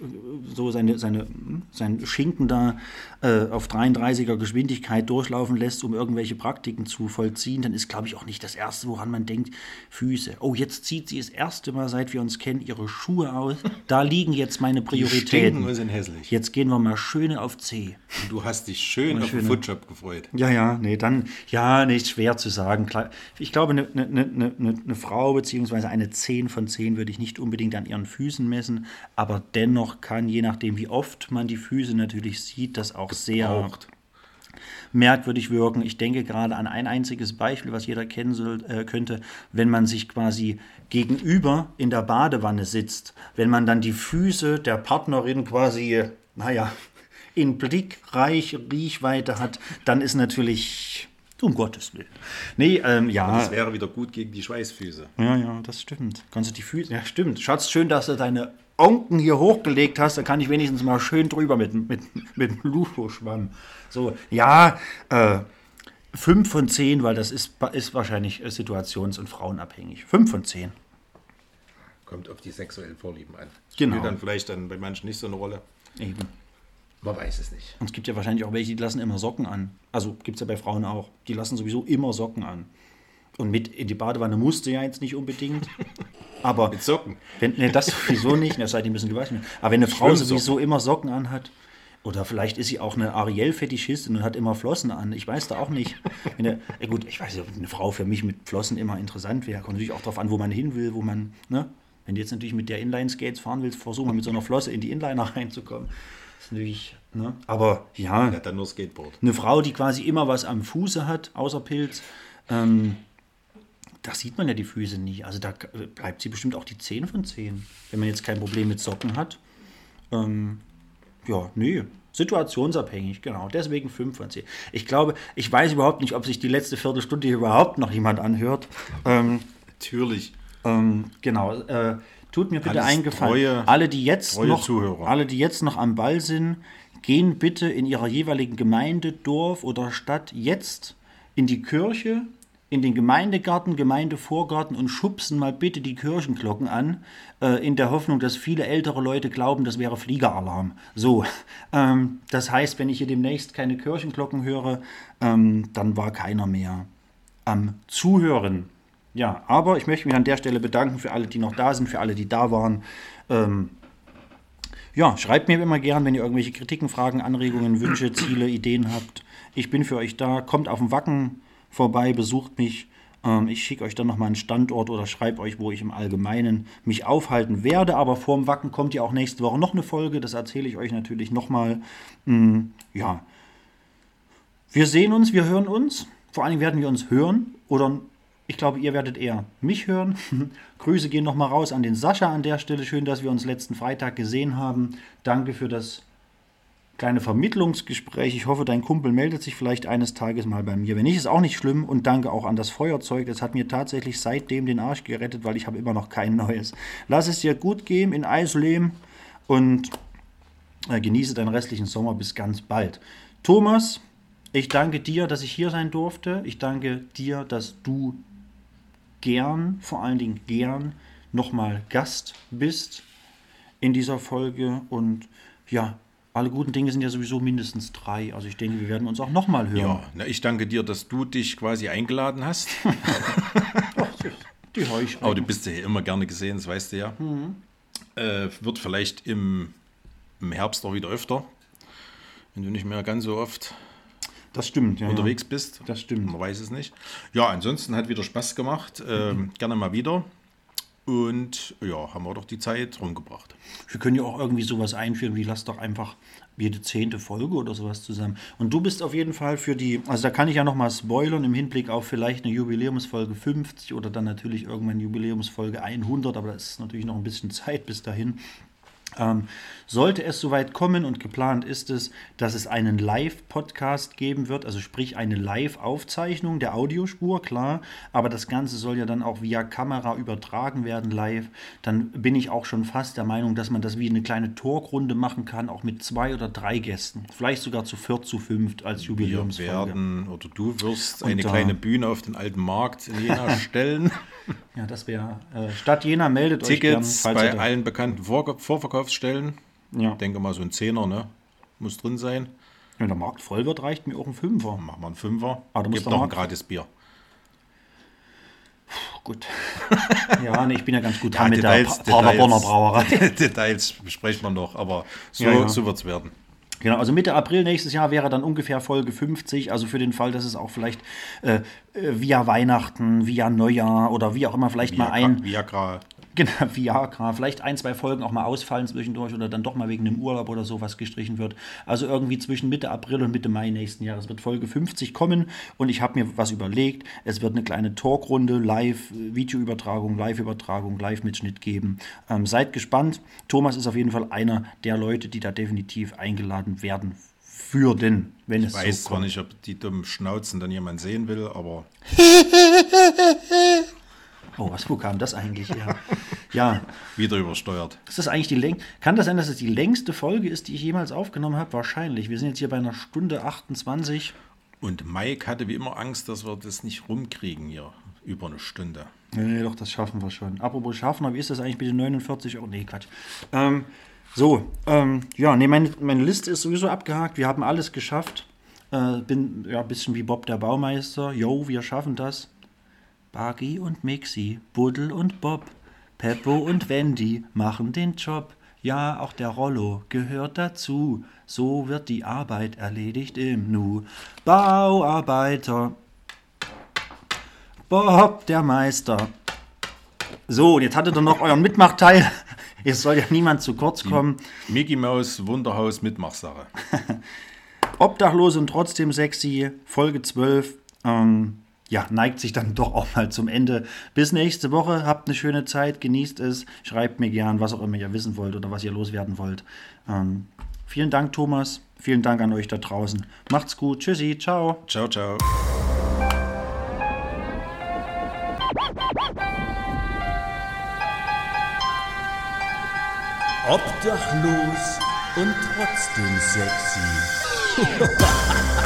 so seine, seine, hm, sein Schinken da äh, auf 33er Geschwindigkeit durchlaufen lässt, um irgendwelche Praktiken zu vollziehen, dann ist, glaube ich, auch nicht das Erste, woran man denkt, Füße. Oh, jetzt zieht sie das erste Mal, seit wir uns kennen, ihre Schuhe aus. Da liegen jetzt meine Die Prioritäten. und sind hässlich. Jetzt gehen wir mal schön auf C. Und du hast dich schön auf den schöne- Footjob gefreut. Ja, ja, nee, dann, ja, nicht schwer zu sagen. Ich glaube, eine, eine, eine eine Frau beziehungsweise eine 10 von 10 würde ich nicht unbedingt an ihren Füßen messen, aber dennoch kann, je nachdem, wie oft man die Füße natürlich sieht, das auch sehr Braucht. merkwürdig wirken. Ich denke gerade an ein einziges Beispiel, was jeder kennen soll, äh, könnte, wenn man sich quasi gegenüber in der Badewanne sitzt, wenn man dann die Füße der Partnerin quasi, naja, in Blickreich, Riechweite hat, dann ist natürlich, um Gottes Willen. Nee, ähm, ja. Das wäre wieder gut gegen die Schweißfüße. Ja, ja, das stimmt. Kannst du die Füße. Ja, stimmt. Schatz, schön, dass du deine Onken hier hochgelegt hast. Da kann ich wenigstens mal schön drüber mit, mit, mit dem Lucho-Schwamm. So, ja, äh, 5 von 10, weil das ist, ist wahrscheinlich äh, situations- und frauenabhängig. 5 von 10. Kommt auf die sexuellen Vorlieben an. Genau. Spielt dann vielleicht dann bei manchen nicht so eine Rolle. Eben. Man weiß es nicht. Und es gibt ja wahrscheinlich auch welche, die lassen immer Socken an. Also gibt es ja bei Frauen auch. Die lassen sowieso immer Socken an. Und mit in die Badewanne musste ja jetzt nicht unbedingt. [LAUGHS] Aber Mit Socken. Wenn, nee, das sowieso nicht, das seid ihr ein bisschen gewaschen. Aber wenn eine Frau sowieso immer Socken anhat, oder vielleicht ist sie auch eine Ariel-Fetischistin und hat immer Flossen an. Ich weiß da auch nicht. Ja gut, ich weiß nicht, ob eine Frau für mich mit Flossen immer interessant wäre. Kommt natürlich auch darauf an, wo man hin will, wo man, ne? Wenn du jetzt natürlich mit der Inline-Skates fahren willst, versuch mal mit so einer Flosse in die Inliner reinzukommen. Ist natürlich, ne? Aber ja, Ja, dann nur Skateboard. eine Frau, die quasi immer was am Fuße hat, außer Pilz, ähm, da sieht man ja die Füße nie. Also da bleibt sie bestimmt auch die 10 von 10. Wenn man jetzt kein Problem mit Socken hat. Ähm, Ja, nee. Situationsabhängig, genau. Deswegen 5 von 10. Ich glaube, ich weiß überhaupt nicht, ob sich die letzte Viertelstunde überhaupt noch jemand anhört. Ähm, Natürlich. ähm, genau. Äh, tut mir bitte Alles eingefallen. treue- alle, die jetzt noch, Zuhörer. alle, die jetzt noch am Ball sind, gehen bitte in ihrer jeweiligen Gemeinde, Dorf oder Stadt jetzt in die Kirche, in den Gemeindegarten, Gemeindevorgarten und schubsen mal bitte die Kirchenglocken an, äh, in der Hoffnung, dass viele ältere Leute glauben, das wäre Fliegeralarm. So, [LAUGHS] ähm, das heißt, wenn ich hier demnächst keine Kirchenglocken höre, ähm, dann war keiner mehr am Zuhören. Ja, aber ich möchte mich an der Stelle bedanken für alle, die noch da sind, für alle, die da waren. Ähm, ja, schreibt mir immer gern, wenn ihr irgendwelche Kritiken, Fragen, Anregungen, Wünsche, Ziele, Ideen habt. Ich bin für euch da. Kommt auf dem Wacken vorbei, besucht mich. Ähm, ich schicke euch dann nochmal einen Standort oder schreibe euch, wo ich im Allgemeinen mich aufhalten werde. Aber vorm Wacken kommt ja auch nächste Woche noch eine Folge. Das erzähle ich euch natürlich nochmal. Mm, ja, wir sehen uns, wir hören uns. Vor allem werden wir uns hören oder ich glaube, ihr werdet eher mich hören. [LAUGHS] Grüße gehen nochmal raus an den Sascha an der Stelle. Schön, dass wir uns letzten Freitag gesehen haben. Danke für das kleine Vermittlungsgespräch. Ich hoffe, dein Kumpel meldet sich vielleicht eines Tages mal bei mir. Wenn nicht, ist auch nicht schlimm. Und danke auch an das Feuerzeug. Das hat mir tatsächlich seitdem den Arsch gerettet, weil ich habe immer noch kein neues. Lass es dir gut gehen in Eisleben und äh, genieße deinen restlichen Sommer bis ganz bald. Thomas, ich danke dir, dass ich hier sein durfte. Ich danke dir, dass du gern, vor allen Dingen gern, nochmal Gast bist in dieser Folge. Und ja, alle guten Dinge sind ja sowieso mindestens drei. Also ich denke, wir werden uns auch nochmal hören. Ja, na, ich danke dir, dass du dich quasi eingeladen hast. [LAUGHS] Die Heusch. Aber du bist ja hier immer gerne gesehen, das weißt du ja. Äh, wird vielleicht im, im Herbst auch wieder öfter, wenn du nicht mehr ganz so oft Das stimmt, ja. unterwegs bist. Das stimmt. Man weiß es nicht. Ja, ansonsten hat wieder Spaß gemacht. Ähm, Gerne mal wieder. Und ja, haben wir doch die Zeit rumgebracht. Wir können ja auch irgendwie sowas einführen, wie lass doch einfach jede zehnte Folge oder sowas zusammen. Und du bist auf jeden Fall für die, also da kann ich ja nochmal spoilern im Hinblick auf vielleicht eine Jubiläumsfolge 50 oder dann natürlich irgendwann Jubiläumsfolge 100, aber da ist natürlich noch ein bisschen Zeit bis dahin. Ähm, sollte es soweit kommen und geplant ist es, dass es einen Live-Podcast geben wird, also sprich eine Live-Aufzeichnung der Audiospur, klar, aber das Ganze soll ja dann auch via Kamera übertragen werden live, dann bin ich auch schon fast der Meinung, dass man das wie eine kleine Talkrunde machen kann, auch mit zwei oder drei Gästen, vielleicht sogar zu viert, zu fünft als Wir Jubiläumsfolge. werden, oder du wirst Und eine da- kleine Bühne auf den alten Markt in Jena [LAUGHS] stellen. Ja, das wäre, äh, Stadt Jena meldet euch Tickets gern, falls ihr bei allen bekannten Vor Vorverkaufsstellen. Ja. Ich denke mal, so ein Zehner ne? muss drin sein. Wenn der Markt voll wird, reicht mir auch ein Fünfer. Machen wir einen Fünfer. Ah, da muss Gibt der noch ein gratis Bier. Gut. ja, nee, ich bin ja ganz gut Ja, dran mit der Details- Pa- Paderborner Details- Brauerei. [LAUGHS] Details besprechen wir noch, aber so, Ja, ja. so wird es werden. Genau, also Mitte April nächstes Jahr wäre dann ungefähr Folge 50. Also für den Fall, dass es auch vielleicht äh, äh, via Weihnachten, via Neujahr oder wie auch immer vielleicht mal ein, Viagra. Genau, [LAUGHS] Viagra, vielleicht ein, zwei Folgen auch mal ausfallen zwischendurch oder dann doch mal wegen einem Urlaub oder sowas gestrichen wird. Also irgendwie zwischen Mitte April und Mitte Mai nächsten Jahres wird Folge 50 kommen und ich habe mir was überlegt. Es wird eine kleine Talkrunde, Live, Videoübertragung, Live-Übertragung, Live-Mitschnitt geben. Ähm, seid gespannt. Thomas ist auf jeden Fall einer der Leute, die da definitiv eingeladen werden würden, wenn es Ich weiß so zwar kommt. nicht, ob die dummen Schnauzen dann jemand sehen will, aber [LAUGHS] Oh, was, wo kam das eigentlich her? [LAUGHS] ja, wieder übersteuert. Ist das eigentlich die läng Kann das sein, dass es die längste Folge ist, die ich jemals aufgenommen habe? Wahrscheinlich. Wir sind jetzt hier bei einer Stunde 28. Und Mike hatte wie immer Angst, dass wir das nicht rumkriegen hier über eine Stunde. Nee, doch, das schaffen wir schon. Apropos schaffen, wie ist das eigentlich mit den 49 Euro? Nee, Quatsch. Ähm, so, ähm, ja, nee, meine, meine Liste ist sowieso abgehakt. Wir haben alles geschafft. Äh, bin ja ein bisschen wie Bob der Baumeister. Yo, wir schaffen das. Bagi und Mixi, Buddel und Bob, Peppo und Wendy machen den Job. Ja, auch der Rollo gehört dazu. So wird die Arbeit erledigt im Nu. Bauarbeiter, Bob der Meister. So, und jetzt hattet ihr noch euren Mitmachteil. [LAUGHS] Jetzt soll ja niemand zu kurz kommen. Mickey Maus Wunderhaus Mitmachsache. [LAUGHS] Obdachlos und trotzdem sexy, Folge 12. Ähm, ja, neigt sich dann [LAUGHS] doch auch mal zum Ende. Bis nächste Woche. Habt eine schöne Zeit, genießt es, schreibt mir gern, was auch immer ihr wissen wollt oder was ihr loswerden wollt. Ähm, vielen Dank, Thomas. Vielen Dank an euch da draußen. Macht's gut. Tschüssi. Ciao. Ciao, ciao. Obdachlos und trotzdem sexy. [LAUGHS]